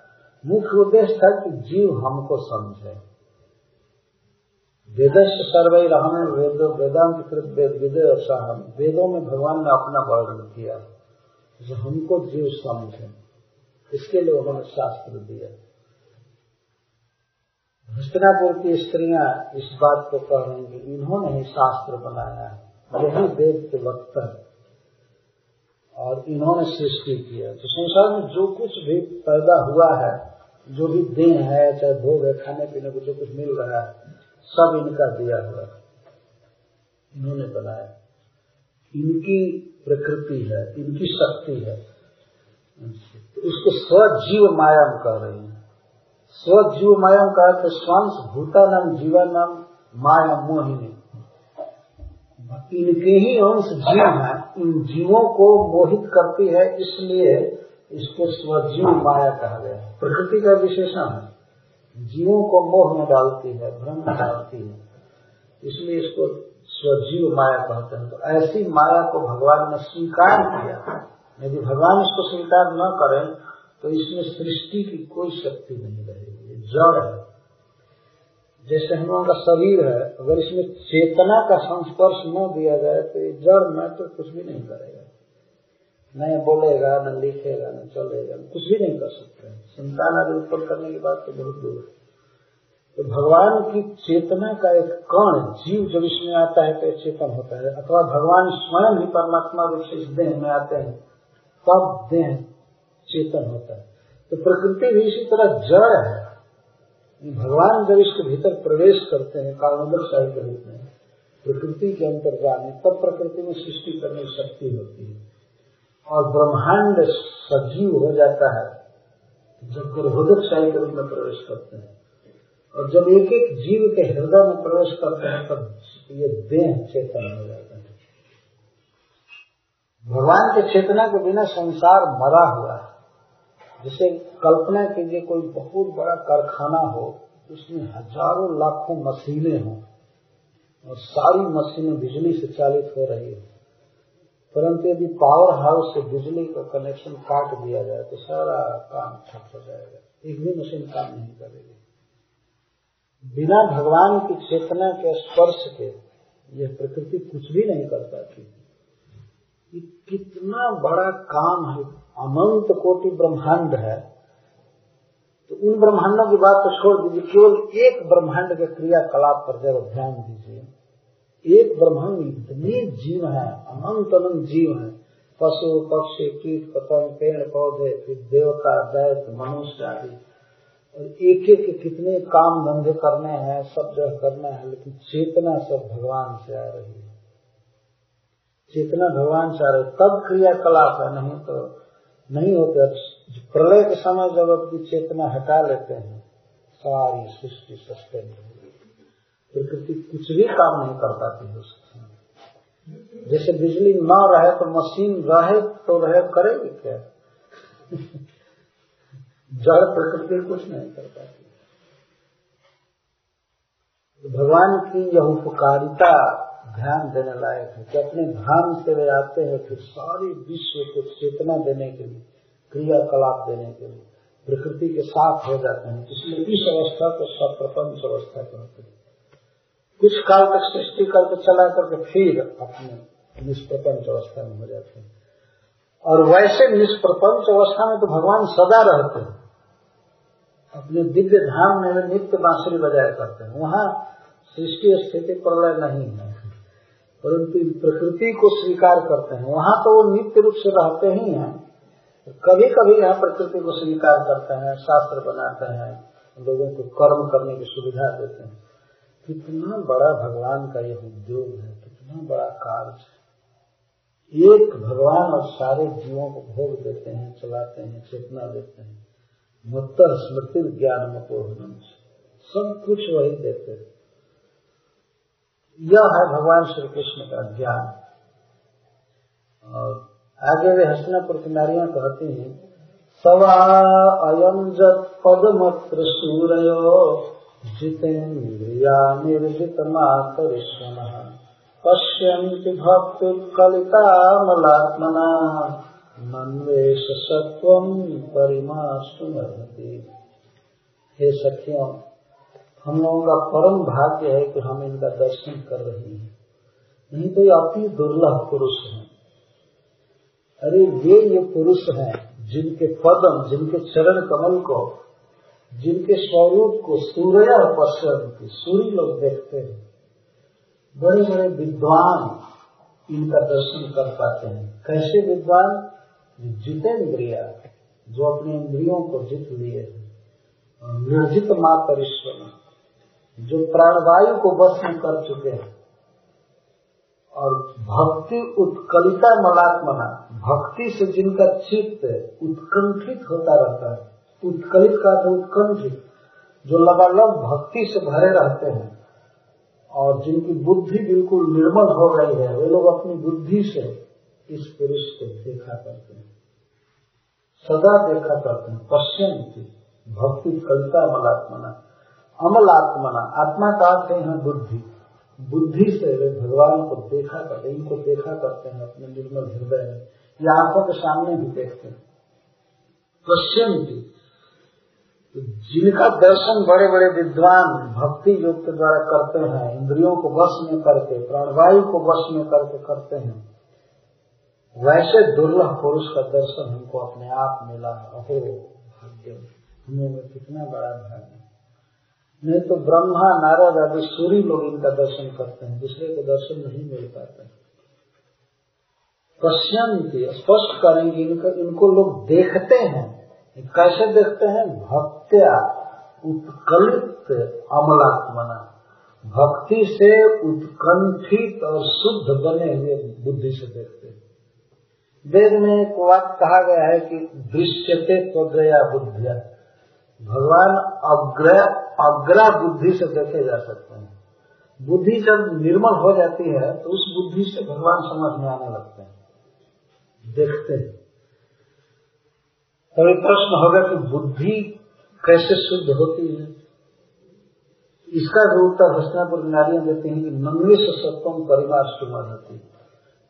Speaker 1: मुख्य उद्देश्य था कि जीव हमको समझे। वेदश सर्वे रहने वेदो वेदांत कृत वेद वेदे हम वेदों में भगवान ने अपना वर्णन किया। जो हमको जीव समझे। इसके लिए उन्होंने शास्त्र दिया। हस्तिनापुर की स्त्रियाँ इस बात को कह रही कि इन्होंने ही शास्त्र बनाया यही वेद के वक्ता और इन्होंने सृष्टि किया तो संसार में जो कुछ भी पैदा हुआ है, जो भी देह है, चाहे भोग है, खाने पीने को जो कुछ मिल रहा है, सब इनका दिया हुआ इन्होंने बनाया। इनकी प्रकृति है, इनकी शक्ति है। तो स्वजीव मायाम कह रही है। स्वजीवमयम का अर्थ स्वांश भूतानम जीवनम माया मोहिनी इनके ही अंश जीव है, इन जीवों को मोहित करती है, इसलिए इसको स्वजीव माया कहा गया है। प्रकृति का विशेषण है, जीवों को मोह में डालती है, भ्रम में डालती है, इसलिए इसको स्वजीव माया कहते हैं। तो ऐसी माया को भगवान ने स्वीकार किया। यदि भगवान इसको स्वीकार न करें तो इसमें सृष्टि की कोई शक्ति नहीं रहेगी जड़ है। जैसे हम लोगों का शरीर है, अगर इसमें चेतना का संस्पर्श न दिया जाए तो ये जड़ में तो कुछ भी नहीं करेगा। न बोलेगा, न लिखेगा, न चलेगा कुछ भी नहीं कर सकते संतान आदि उत्पन्न करने की बात तो बहुत दूर है। तो भगवान की चेतना का एक कण, जीव जब इसमें आता है तो चेतन होता है। अथवा भगवान स्वयं ही परमात्मा रूप से इस देह में आते हैं, तब देह चेतन होता है। तो प्रकृति भी इसी तरह जड़ है। भगवान जब इसके भीतर प्रवेश करते हैं कारणोदर के रूप में, प्रकृति के अंतर्गात में तब प्रकृति में सृष्टि करने की शक्ति होती है। और ब्रह्मांड सजीव हो जाता है, जब गर्भोदक शाही के रूप में प्रवेश करते हैं। और जब एक एक जीव के हृदय में प्रवेश करते हैं, तब ये देह चेतन हो जाता है। भगवान के चेतना के बिना संसार मरा हुआ है। जैसे कल्पना कीजिए कोई बहुत बड़ा कारखाना हो, उसमें हज़ारों लाखों मशीनें हों और सारी मशीनें बिजली से चालित हो रही हो। परंतु यदि पावर हाउस से बिजली का कनेक्शन काट दिया जाए तो सारा काम ठप हो जाएगा। एक भी मशीन काम नहीं करेगी। बिना भगवान की चेतना के स्पर्श के यह प्रकृति कुछ भी नहीं कर पाती। कितना बड़ा काम है। अनंत कोटि ब्रह्मांड है तो उन ब्रह्मांडों की बात तो छोड़ दीजिए, केवल एक ब्रह्मांड के क्रियाकलाप पर जब ध्यान दीजिए। एक ब्रह्मांड इतने जीव है, अनंत अनंत जीव है। पशु, पक्षी, कीट, पतंग, पेड़, पौधे, फिर देवता दैत मनुष्य आदि। और एक एक के कितने काम धंधे करने हैं, सब जगह करना है, लेकिन चेतना सब भगवान से आ रही है। चेतना भगवान से आ रही तब क्रियाकलाप है, नहीं तो नहीं होते। प्रलय के समय जब अपनी चेतना हटा लेते हैं, सारी सृष्टि सस्पेंड हो गई। प्रकृति कुछ भी काम नहीं कर पाती है उस समय जैसे बिजली न रहे तो मशीन रहे तो रहे, करेगी क्या? जड़ प्रकृति कुछ नहीं कर पाती। भगवान की यह उपकारिता ध्यान देने लायक है कि अपने धाम से वे आते हैं फिर सारे विश्व को चेतना देने के लिए, क्रियाकलाप देने के लिए, प्रकृति के साथ हो जाते हैं। इसलिए इस अवस्था को सब प्रपंच अवस्था कहते हैं। कुछ काल तक सृष्टि करके चला करके फिर अपने निष्प्रपंच अवस्था में हो जाते हैं। और वैसे निष्प्रपंच अवस्था में तो भगवान सदा रहते हैं। अपने दिव्य धाम में नित्य बांसुरी बजाया करते हैं। वहाँ सृष्टि स्थिति प्रलय नहीं है। परंतु प्रकृति को स्वीकार करते हैं। वहाँ तो वो नित्य रूप से रहते ही हैं। कभी कभी यहाँ प्रकृति को स्वीकार करते हैं, शास्त्र बनाते हैं, लोगों को कर्म करने की सुविधा देते हैं। कितना बड़ा भगवान का यह उद्योग है, कितना बड़ा कार्य है। एक भगवान और सारे जीवों को भोग देते हैं, चलाते हैं, चेतना देते हैं। मत स्मृति ज्ञान सब कुछ वही देते हैं। यह है भगवान श्री कृष्ण का ज्ञान और आगे वे हसनापुर की नारियाँ कहती हैं, सवा अयम जत पदमत्र सूरयो, जितेन्द्रिया निर्जित मातरिश्वन पश्यन्ति भक्तुत्कलितामलात्मना मन्वेश सत्वम परिमास्तुमर्हति हे सखियों हम लोगों का परम भाग्य है कि हम इनका दर्शन कर रहे हैं। नहीं तो ये अति दुर्लभ पुरुष हैं। अरे ये ये पुरुष हैं जिनके पदम, जिनके चरण कमल को, जिनके स्वरूप को सूर्य पश्चिम सूर्य लोग देखते हैं। बड़े बड़े विद्वान इनका दर्शन कर पाते हैं। कैसे विद्वान? जितेंद्रिया जो अपने इंद्रियों को जीत लिए निर्जित माता ईश्वर जो प्राणवायु को बस में कर चुके हैं। और भक्ति उत्कलिता मलात्मना भक्ति से जिनका चित्त उत्कंठित होता रहता है, उत्कलित का तो उत्कंठित, जो लगालग भक्ति से भरे रहते हैं, और जिनकी बुद्धि बिल्कुल निर्मल हो गई है, वे लोग अपनी बुद्धि से इस पुरुष को देखा करते हैं। सदा देखा करते हैं, पश्चिम की भक्ति कलिता मलात्मना अमल आत्मना आत्मा का अर्थ है बुद्धि। बुद्धि से वे भगवान को देखा करते इनको देखा करते हैं, अपने निर्मल हृदय में। या आँखों के सामने भी देखते हैं। पश्चिम जी तो जिनका दर्शन बड़े बड़े विद्वान भक्ति योग के द्वारा करते हैं, इंद्रियों को वश में करके, प्राणवायु को वश में करके करते हैं, वैसे दुर्लभ पुरुष का दर्शन हमको अपने आप मिला है। अहो भाग्य हमें कितना बड़ा भाग्य। नहीं तो ब्रह्मा नारद आदि सूर्य लोग इनका दर्शन करते हैं, दूसरे को दर्शन नहीं मिल पाते। पश्यंती स्पष्ट करेंगे इनको इनको लोग देखते हैं। कैसे देखते हैं? भक्त्या उत्कलित अमलात्मना। भक्ति से उत्कंठित और शुद्ध बने हुए बुद्धि से देखते हैं। वेद में एक वाक्य कहा गया है कि दृश्यते त्वया बुद्धिया। भगवान अग्र अग्रा बुद्धि से देखे जा सकते हैं। बुद्धि जब निर्मल हो जाती है तो उस बुद्धि से भगवान समझ में आने लगते हैं। देखते हैं। तो एक प्रश्न होगा कि बुद्धि कैसे शुद्ध होती है? इसका जो उत्तर हस्तापुर नारियाँ देते हैं कि नंगे से सत्वम परिवार सुमर होती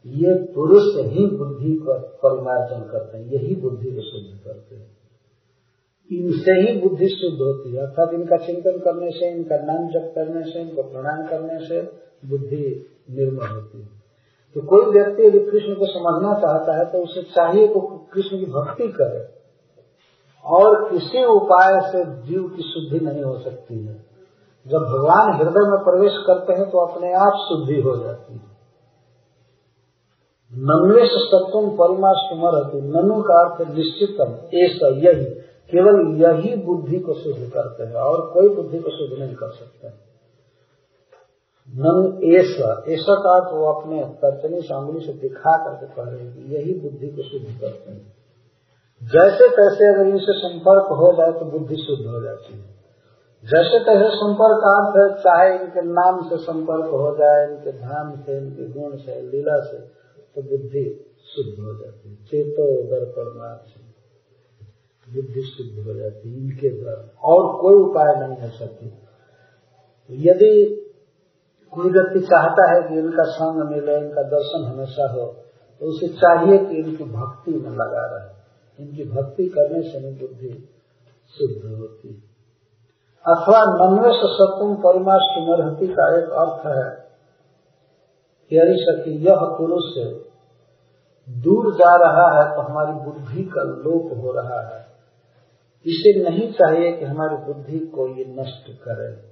Speaker 1: ये पुरुष ही बुद्धि का परिमार्जन करते हैं, यही बुद्धि को शुद्ध करते हैं। इनसे ही बुद्धि शुद्ध होती है। अर्थात इनका चिंतन करने से, इनका नाम जप करने से, इनको प्रणाम करने से बुद्धि निर्मल होती है। तो कोई व्यक्ति यदि कृष्ण को समझना चाहता है तो उसे चाहिए तो कृष्ण की भक्ति करे। और किसी उपाय से जीव की शुद्धि नहीं हो सकती है। जब भगवान हृदय में प्रवेश करते हैं तो अपने आप शुद्धि हो जाती है। नन्वेश सत्वम परिमा सुमर होती ननु का अर्थ निश्चितम। ऐसा यही। केवल यही बुद्धि को शुद्ध करते हैं और कोई बुद्धि को शुद्ध नहीं कर सकते। नन ऐसा ऐसा का तो अपने तर्चनी सामने से दिखा करके कह रहे हैं कि यही बुद्धि को शुद्ध करते हैं। जैसे तैसे अगर इनसे संपर्क हो जाए तो बुद्धि शुद्ध हो जाती है। जैसे तैसे संपर्क अर्थ है, चाहे इनके नाम से संपर्क हो जाए, इनके धाम से, इनके गुण से, लीला से तो बुद्धि शुद्ध हो जाती है। चेतो उदर परमार्थ। बुद्धि शुद्ध हो जाती है, इनके द्वारा। और कोई उपाय नहीं है सकती। यदि कोई व्यक्ति चाहता है कि इनका संग मिले, इनका दर्शन हमेशा हो तो उसे चाहिए कि इनकी भक्ति में लगा रहे। इनकी भक्ति करने से नहीं बुद्धि शुद्ध होती अथवा नन्वेश सत्म परिमाश सुमरहती का एक अर्थ है कि अरे सखी यह पुरुष दूर जा रहा है तो हमारी बुद्धि का लोप हो रहा है। इसे नहीं चाहिए कि हमारी बुद्धि को ये नष्ट करे।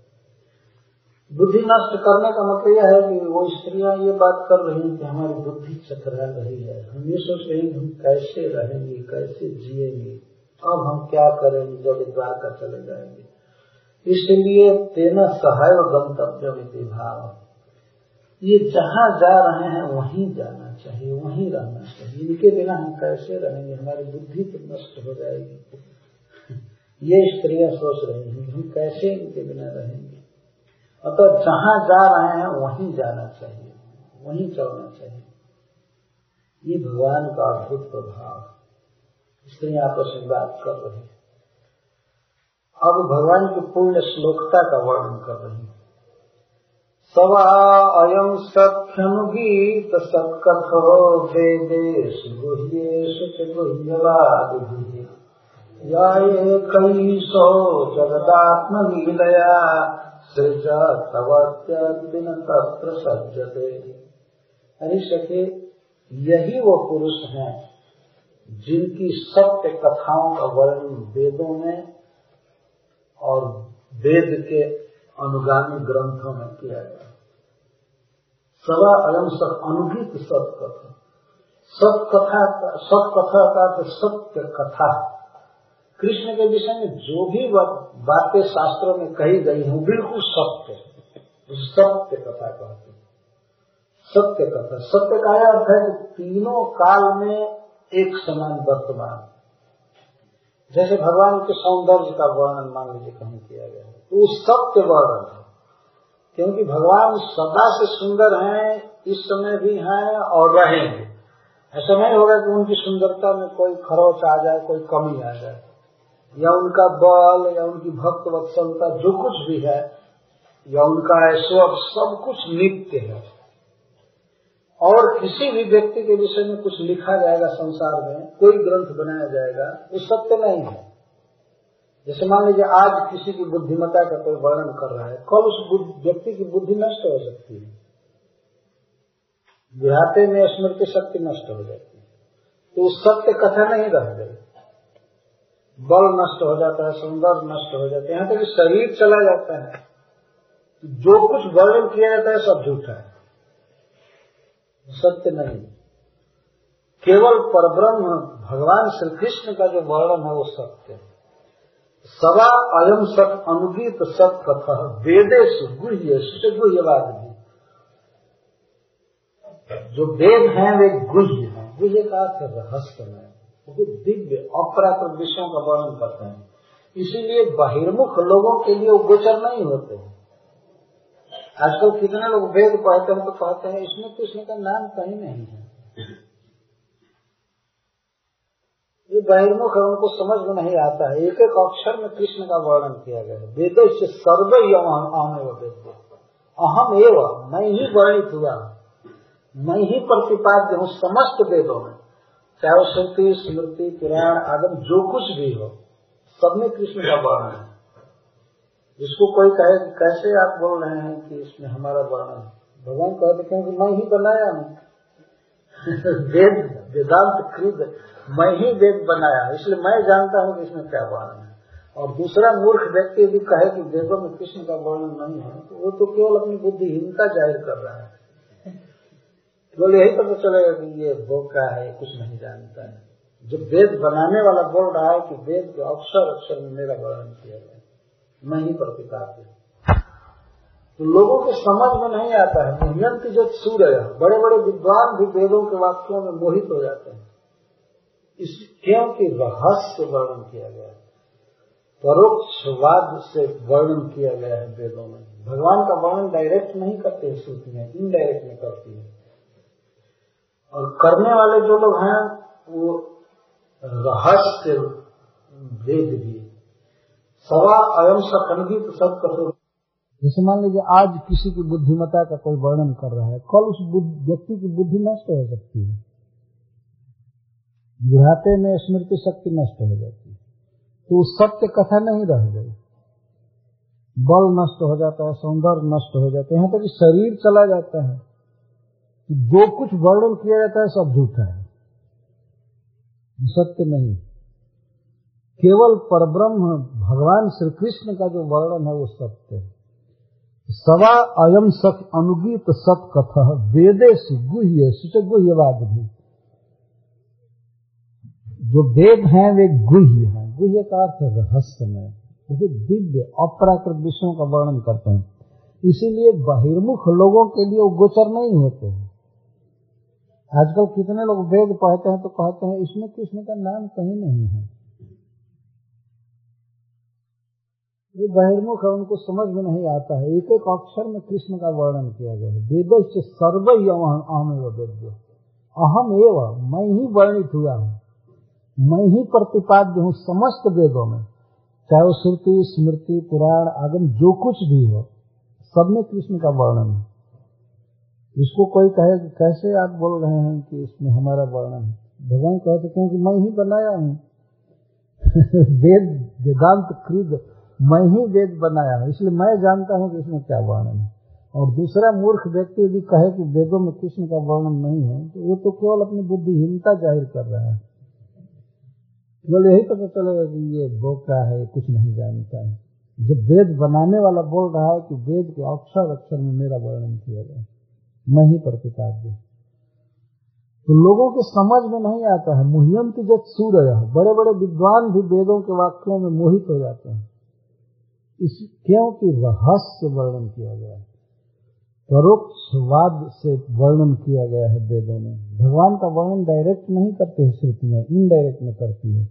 Speaker 1: बुद्धि नष्ट करने का मतलब यह है कि वो स्त्रियाँ ये बात कर रही हैं कि हमारी बुद्धि चकरा रही है। हम ये सोच रहे हैं हम कैसे रहेंगे, कैसे जिएँगे, अब हम क्या करेंगे जब द्वारका चले जाएँगे। इसलिए तेना सहाय गंतव्य भाव। ये जहाँ जा रहे हैं, वहीं जाना चाहिए, वहीं रहना चाहिए। इनके बिना हम कैसे रहेंगे? हमारी बुद्धि तो नष्ट हो जाएगी। ये स्त्रियाँ सोच रही हैं, हम कैसे इनके बिना रहेंगे? अतः जहाँ जा रहे हैं, वहीं जाना चाहिए, वहीं चलना चाहिए। ये भगवान का अद्भुत प्रभाव इसलिए आपस में बात कर रहे हैं। अब भगवान की पुण्य श्लोकता का वर्णन कर रहे हैं। सवा अयम सख्यनुगीत सत्कथो वेदेश गुह्येश गुह्यवाद या कई सो जगदात्म लीलया सृजा तवात्यादिन तत्र सज्जते सके यही वो पुरुष हैं जिनकी सत्य कथाओं का वर्णन वेदों में और वेद के अनुगामी ग्रंथों में किया गया। सवा अयम सब अनुगित सत्कथा। सत्कथा सत्कथा का सत्य कथा कृष्ण के विषय में जो भी बातें शास्त्रों में कही गई हैं, बिल्कुल सत्य। सत्य कथा कहते सत्य कथा। सत्य का अर्थ है तीनों काल में एक समान वर्तमान। जैसे भगवान के सौंदर्य का वर्णन मान लीजिए कहीं किया गया है तो सत्य वर्णन है। क्योंकि भगवान सदा से सुंदर हैं, इस समय भी हैं और रहेंगे। ऐसा नहीं होगा कि उनकी सुंदरता में कोई खरोच आ जाए, कोई कमी आ जाए। या उनका बल, या उनकी भक्त वत्सलता, जो कुछ भी है, या उनका ऐश्वर्य सब कुछ नित्य है। और किसी भी व्यक्ति के विषय में कुछ लिखा जाएगा संसार में, कोई ग्रंथ बनाया जाएगा, वो सत्य नहीं है। जैसे मान लीजिए, आज किसी की बुद्धिमता का कोई वर्णन कर रहा है कल उस व्यक्ति की बुद्धि नष्ट हो सकती है? देहाते में स्मृति शक्ति नष्ट हो जाती है। तो उस सत्य कथा नहीं रह गई। बल नष्ट हो जाता है सौंदर्य नष्ट हो जाता है। यहाँ तक शरीर चला जाता है। जो कुछ वर्णन किया जाता है, सब झूठा है। सत्य नहीं। केवल परब्रह्म, भगवान श्री कृष्ण का जो वर्णन है, वो सत्य है। सवा अयम सत अनुगीत सत कथा वेदेश गुह्य गुह्यवाद भी जो वेद हैं, वे गुह्य हैं। गुह्य का अर्थ में बहुत दिव्य अपराकृत विषयों का वर्णन करते हैं। इसीलिए बहिर्मुख लोगों के लिए गोचर नहीं होते हैं। आजकल कितने लोग वेद पढ़ते हैं तो कहते हैं, इसमें कृष्ण का नाम कहीं नहीं है। ये बहिर्मुख है, उनको समझ में नहीं आता है। एक एक अक्षर में कृष्ण का वर्णन किया गया है। वेदो से सर्व अहम वेद अहम एवं, मैं ही वर्णित हुआ। मैं ही प्रतिपाद्य हूँ, समस्त वेदों में। चाहे वो श्रुति स्मृति, पुराण, आगम, जो कुछ भी हो, सब में कृष्ण का वर्णन है। जिसको कोई कहे कि कैसे आप बोल रहे हैं कि इसमें हमारा वर्णन भगवान कहते क्योंकि मैं ही बनाया हूँ। वेद, वेदांत कृत मैं ही वेद बनाया इसलिए मैं जानता हूँ कि इसमें क्या वर्णन है। और दूसरा मूर्ख व्यक्ति यदि कहे कि वेदों में कृष्ण का वर्णन नहीं है तो वो तो केवल अपनी बुद्धिहीनता ज़ाहिर कर रहा है। केवल यही पता चलेगा कि ये का है कुछ नहीं जानता है। जब वेद बनाने वाला बोल रहा है कि वेद के अक्षर अक्षर में मेरा वर्णन किया गया मैं ही प्रतिपाद्य तो लोगों के समझ में नहीं आता है मोहन की जो सूर्य बड़े बड़े विद्वान भी वेदों के वाक्यों में मोहित हो जाते हैं। इस क्योंकि रहस्य वर्णन किया गया है।
Speaker 3: परोक्षवाद से वर्णन किया गया है वेदों में। भगवान का वर्णन डायरेक्ट नहीं करते श्रुतियाँ इनडायरेक्ट में करती है। और करने वाले जो लोग हैं, वो रहस्य वेद भी सवा अयम सकंदित सब कठोर
Speaker 1: जैसे मान लीजिए, आज किसी की बुद्धिमता का कोई वर्णन कर रहा है, कल उस व्यक्ति की बुद्धि नष्ट हो सकती है। बुढ़ापे में स्मृति शक्ति नष्ट हो जाती है। तो उस सत्य कथा नहीं रह गई। बल नष्ट हो जाता है, सौंदर्य नष्ट हो जाता है, यहाँ तक शरीर चला जाता है। जो कुछ वर्णन किया जाता है सब झूठा है। सत्य नहीं। केवल परब्रह्म, भगवान श्री कृष्ण का जो वर्णन है वो सत्य है। सवा अयम सत अनुगीत सत कथ, वेदे गुह्य सुच गुह्यवाद भी। जो वेद हैं, वे गुह्य हैं। गुह्य का अर्थ है रहस्यमय वो दिव्य, अपराकृत विषयों का वर्णन करते हैं। इसीलिए बहिर्मुख लोगों के लिए वो गोचर नहीं होते हैं। आजकल कितने लोग वेद पढ़ते हैं तो कहते हैं, इसमें कृष्ण का नाम कहीं नहीं है। ये बहिर्मुख है, उनको समझ में नहीं आता है। एक एक अक्षर में कृष्ण का वर्णन किया गया है। वेद से सर्व अहम वेद्य। अहम एवं, मैं ही वर्णित हुआ हूँ। मैं ही प्रतिपाद्य हूँ समस्त वेदों में। चाहे वो श्रुति, स्मृति, पुराण, आगम, जो कुछ भी हो, सब में कृष्ण का वर्णन है। इसको कोई कहे कि कैसे आप बोल रहे हैं कि इसमें हमारा वर्णन है? भगवान कहते क्योंकि मैं ही बनाया हूँ। वेद, वेदांत कृद मैं ही वेद बनाया हूँ। इसलिए मैं जानता हूँ कि इसमें क्या वर्णन है। और दूसरा मूर्ख व्यक्ति यदि कहे कि वेदों में कृष्ण का वर्णन नहीं है तो वो तो केवल अपनी बुद्धिहीनता ज़ाहिर कर रहा है। केवल यही पता चलेगा कि ये बोका है कुछ नहीं जानता है। जब वेद बनाने वाला बोल रहा है कि वेद के अक्षर अक्षर में मेरा वर्णन किया गया। मैं ही प्रतिपाद्य तो लोगों के समझ में नहीं आता है। मुहियम की जब सूर्य बड़े बड़े विद्वान भी वेदों के वाक्यों में मोहित हो जाते हैं। इस क्योंकि रहस्य वर्णन किया गया है। परोक्षवाद से वर्णन किया गया है वेदों में। भगवान का वर्णन डायरेक्ट नहीं करते हैं श्रुतियाँ इनडायरेक्ट में करती है।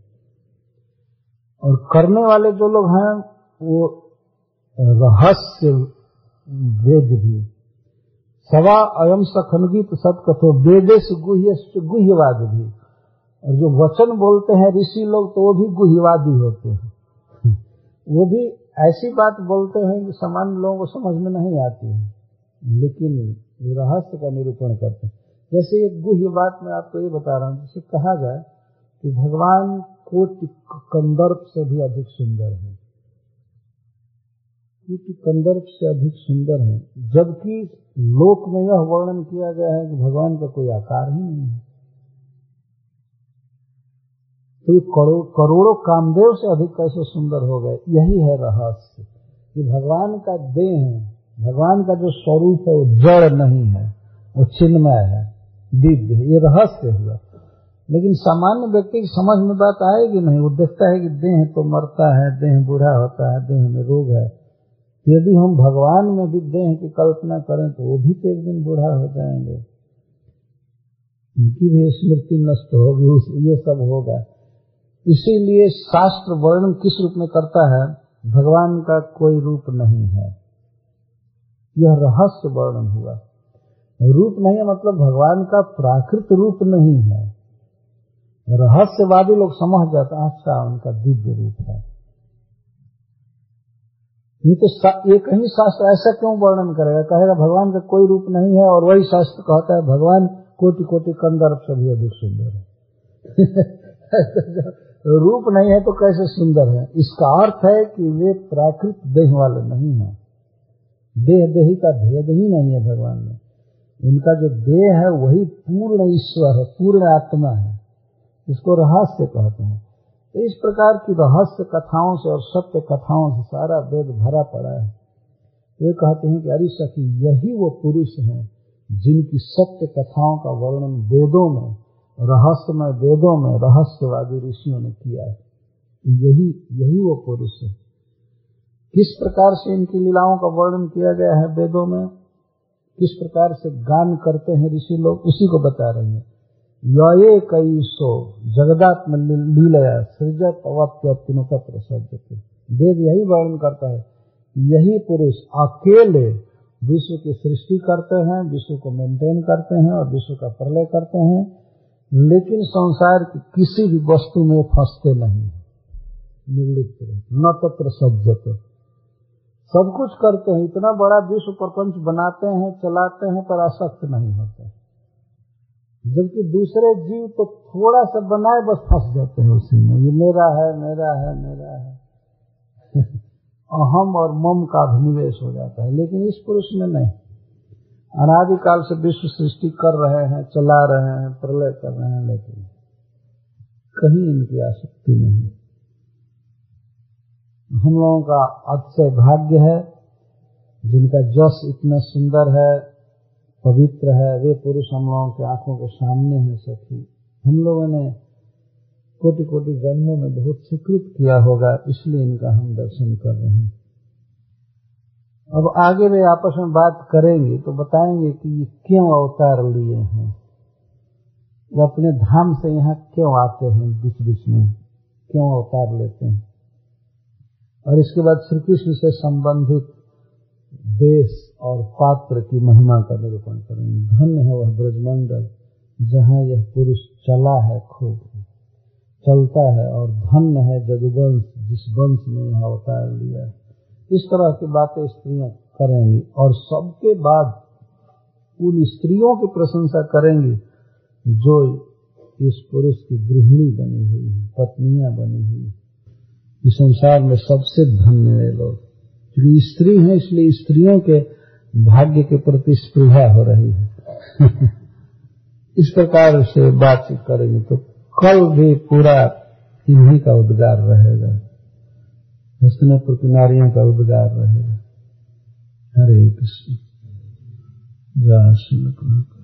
Speaker 1: और करने वाले जो लोग हैं, वो रहस्य वेद भी सवा अयम सखनगीत सतकथो, वेदेश गुह्य गुह्यवाद भी। और जो वचन बोलते हैं ऋषि लोग तो वो भी गुह्यवादी होते हैं। वो भी ऐसी बात बोलते हैं कि सामान्य लोगों को समझ में नहीं आती है। लेकिन रहस्य का निरूपण करते हैं। जैसे एक गुह्य बात मैं आपको ये बता रहा हूँ, जिसे कहा जाए कि भगवान कोटि कंदर्प से भी अधिक सुंदर है। कोटि कंदर्प से अधिक सुंदर है, जबकि लोक में यह वर्णन किया गया है कि भगवान का कोई आकार ही नहीं है। तो करोड़ करोड़ों कामदेव से अधिक कैसे सुंदर हो गए? यही है रहस्य। कि भगवान का देह है। भगवान का जो स्वरूप है, वो जड़ नहीं है, वो चिन्मय है, दिव्य है। ये रहस्य हुआ। लेकिन सामान्य व्यक्ति की समझ में बात आएगी नहीं, वो देखता है कि देह तो मरता है, देह बूढ़ा होता है, देह में रोग है। यदि हम भगवान में देह की कल्पना करें तो वो भी तो एक दिन बूढ़ा हो जाएँगे। उनकी भी स्मृति नष्ट होगी ये सब होगा। इसीलिए शास्त्र वर्णन किस रूप में करता है? भगवान का कोई रूप नहीं है। यह रहस्य वर्णन हुआ। रूप नहीं है मतलब भगवान का प्राकृत रूप नहीं है। रहस्यवादी लोग समझ जाते अच्छा उनका दिव्य रूप है। ये तो ये कहीं शास्त्र ऐसा क्यों वर्णन करेगा? कहेगा भगवान का कोई रूप नहीं है और वही शास्त्र कहता है, भगवान कोटि कोटि कंदर्प से भी अधिक सुंदर है। रूप नहीं है तो कैसे सुंदर है? इसका अर्थ है कि वे प्राकृत देह वाले नहीं है। देह देही का भेद ही नहीं है भगवान में। उनका जो देह है वही पूर्ण ईश्वर है, पूर्ण आत्मा है। इसको रहस्य कहते हैं। तो इस प्रकार की रहस्य कथाओं से और सत्य कथाओं से सारा वेद भरा पड़ा है। वे कहते हैं कि अरे सखी यही वो पुरुष हैं जिनकी सत्य कथाओं का वर्णन वेदों में, रहस्यमय वेदों में रहस्यवादी ऋषियों ने किया है। यही यही वो पुरुष है। किस प्रकार से इनकी लीलाओं का वर्णन किया गया है वेदों में? किस प्रकार से गान करते हैं ऋषि लोग? उसी को बता रहे हैं। ये कई सो जगदात्म लीलया सृजत अवत्य तीनों का प्रसन्न वेद यही वर्णन करता है यही पुरुष अकेले विश्व की सृष्टि करते हैं, विश्व को मेंटेन करते हैं और विश्व का प्रलय करते हैं, लेकिन संसार की किसी भी वस्तु में फंसते नहीं निर्लिप्त न तत्र सज्जते सब कुछ करते हैं, इतना बड़ा विश्व प्रपंच बनाते हैं, चलाते हैं, पर आसक्त नहीं होते। जबकि दूसरे जीव तो थोड़ा सा बनाए बस फंस जाते हैं उसी में। ये मेरा है मेरा है मेरा है। अहम और मम का अभिनिवेश हो जाता है, लेकिन इस पुरुष में नहीं। अनादिकाल से विश्व सृष्टि कर रहे हैं, चला रहे हैं, प्रलय कर रहे हैं, लेकिन कहीं इनकी आसक्ति नहीं। हम लोगों का अतिशय भाग्य है, जिनका जस इतना सुंदर है पवित्र है, वे पुरुष हम लोगों के आँखों के सामने हैं सखी। हम लोगों ने कोटि कोटि जन्मों में बहुत सुकृत किया होगा, इसलिए इनका हम दर्शन कर रहे हैं। अब आगे वे आपस में बात करेंगे तो बताएँगे कि ये क्यों अवतार लिए हैं। वो अपने धाम से यहाँ क्यों आते हैं बीच बीच में? क्यों अवतार लेते हैं? और इसके बाद श्री कृष्ण से संबंधित देश और पात्र की महिमा का निरूपण करेंगे धन्य है वह ब्रजमंडल, जहाँ यह पुरुष चला है खूब। चलता है और धन्य है जदुवंश, जिस वंश में यह अवतार लिया इस तरह की बातें स्त्रियाँ करेंगी और सबके बाद उन स्त्रियों की प्रशंसा करेंगी जो इस पुरुष की गृहिणी बनी हुई है, पत्नियाँ बनी हुई है। इस संसार में सबसे धन्य है लोग। क्योंकि स्त्री है, इसलिए स्त्रियों के भाग्य के प्रति स्पृहा हो रही है। इस प्रकार से बातचीत करेंगे तो कल भी पूरा इन्हीं का उद्गार रहेगा। हस्तनपुर की नारियों का उद्गार रहेगा। हरे कृष्ण। जय श्री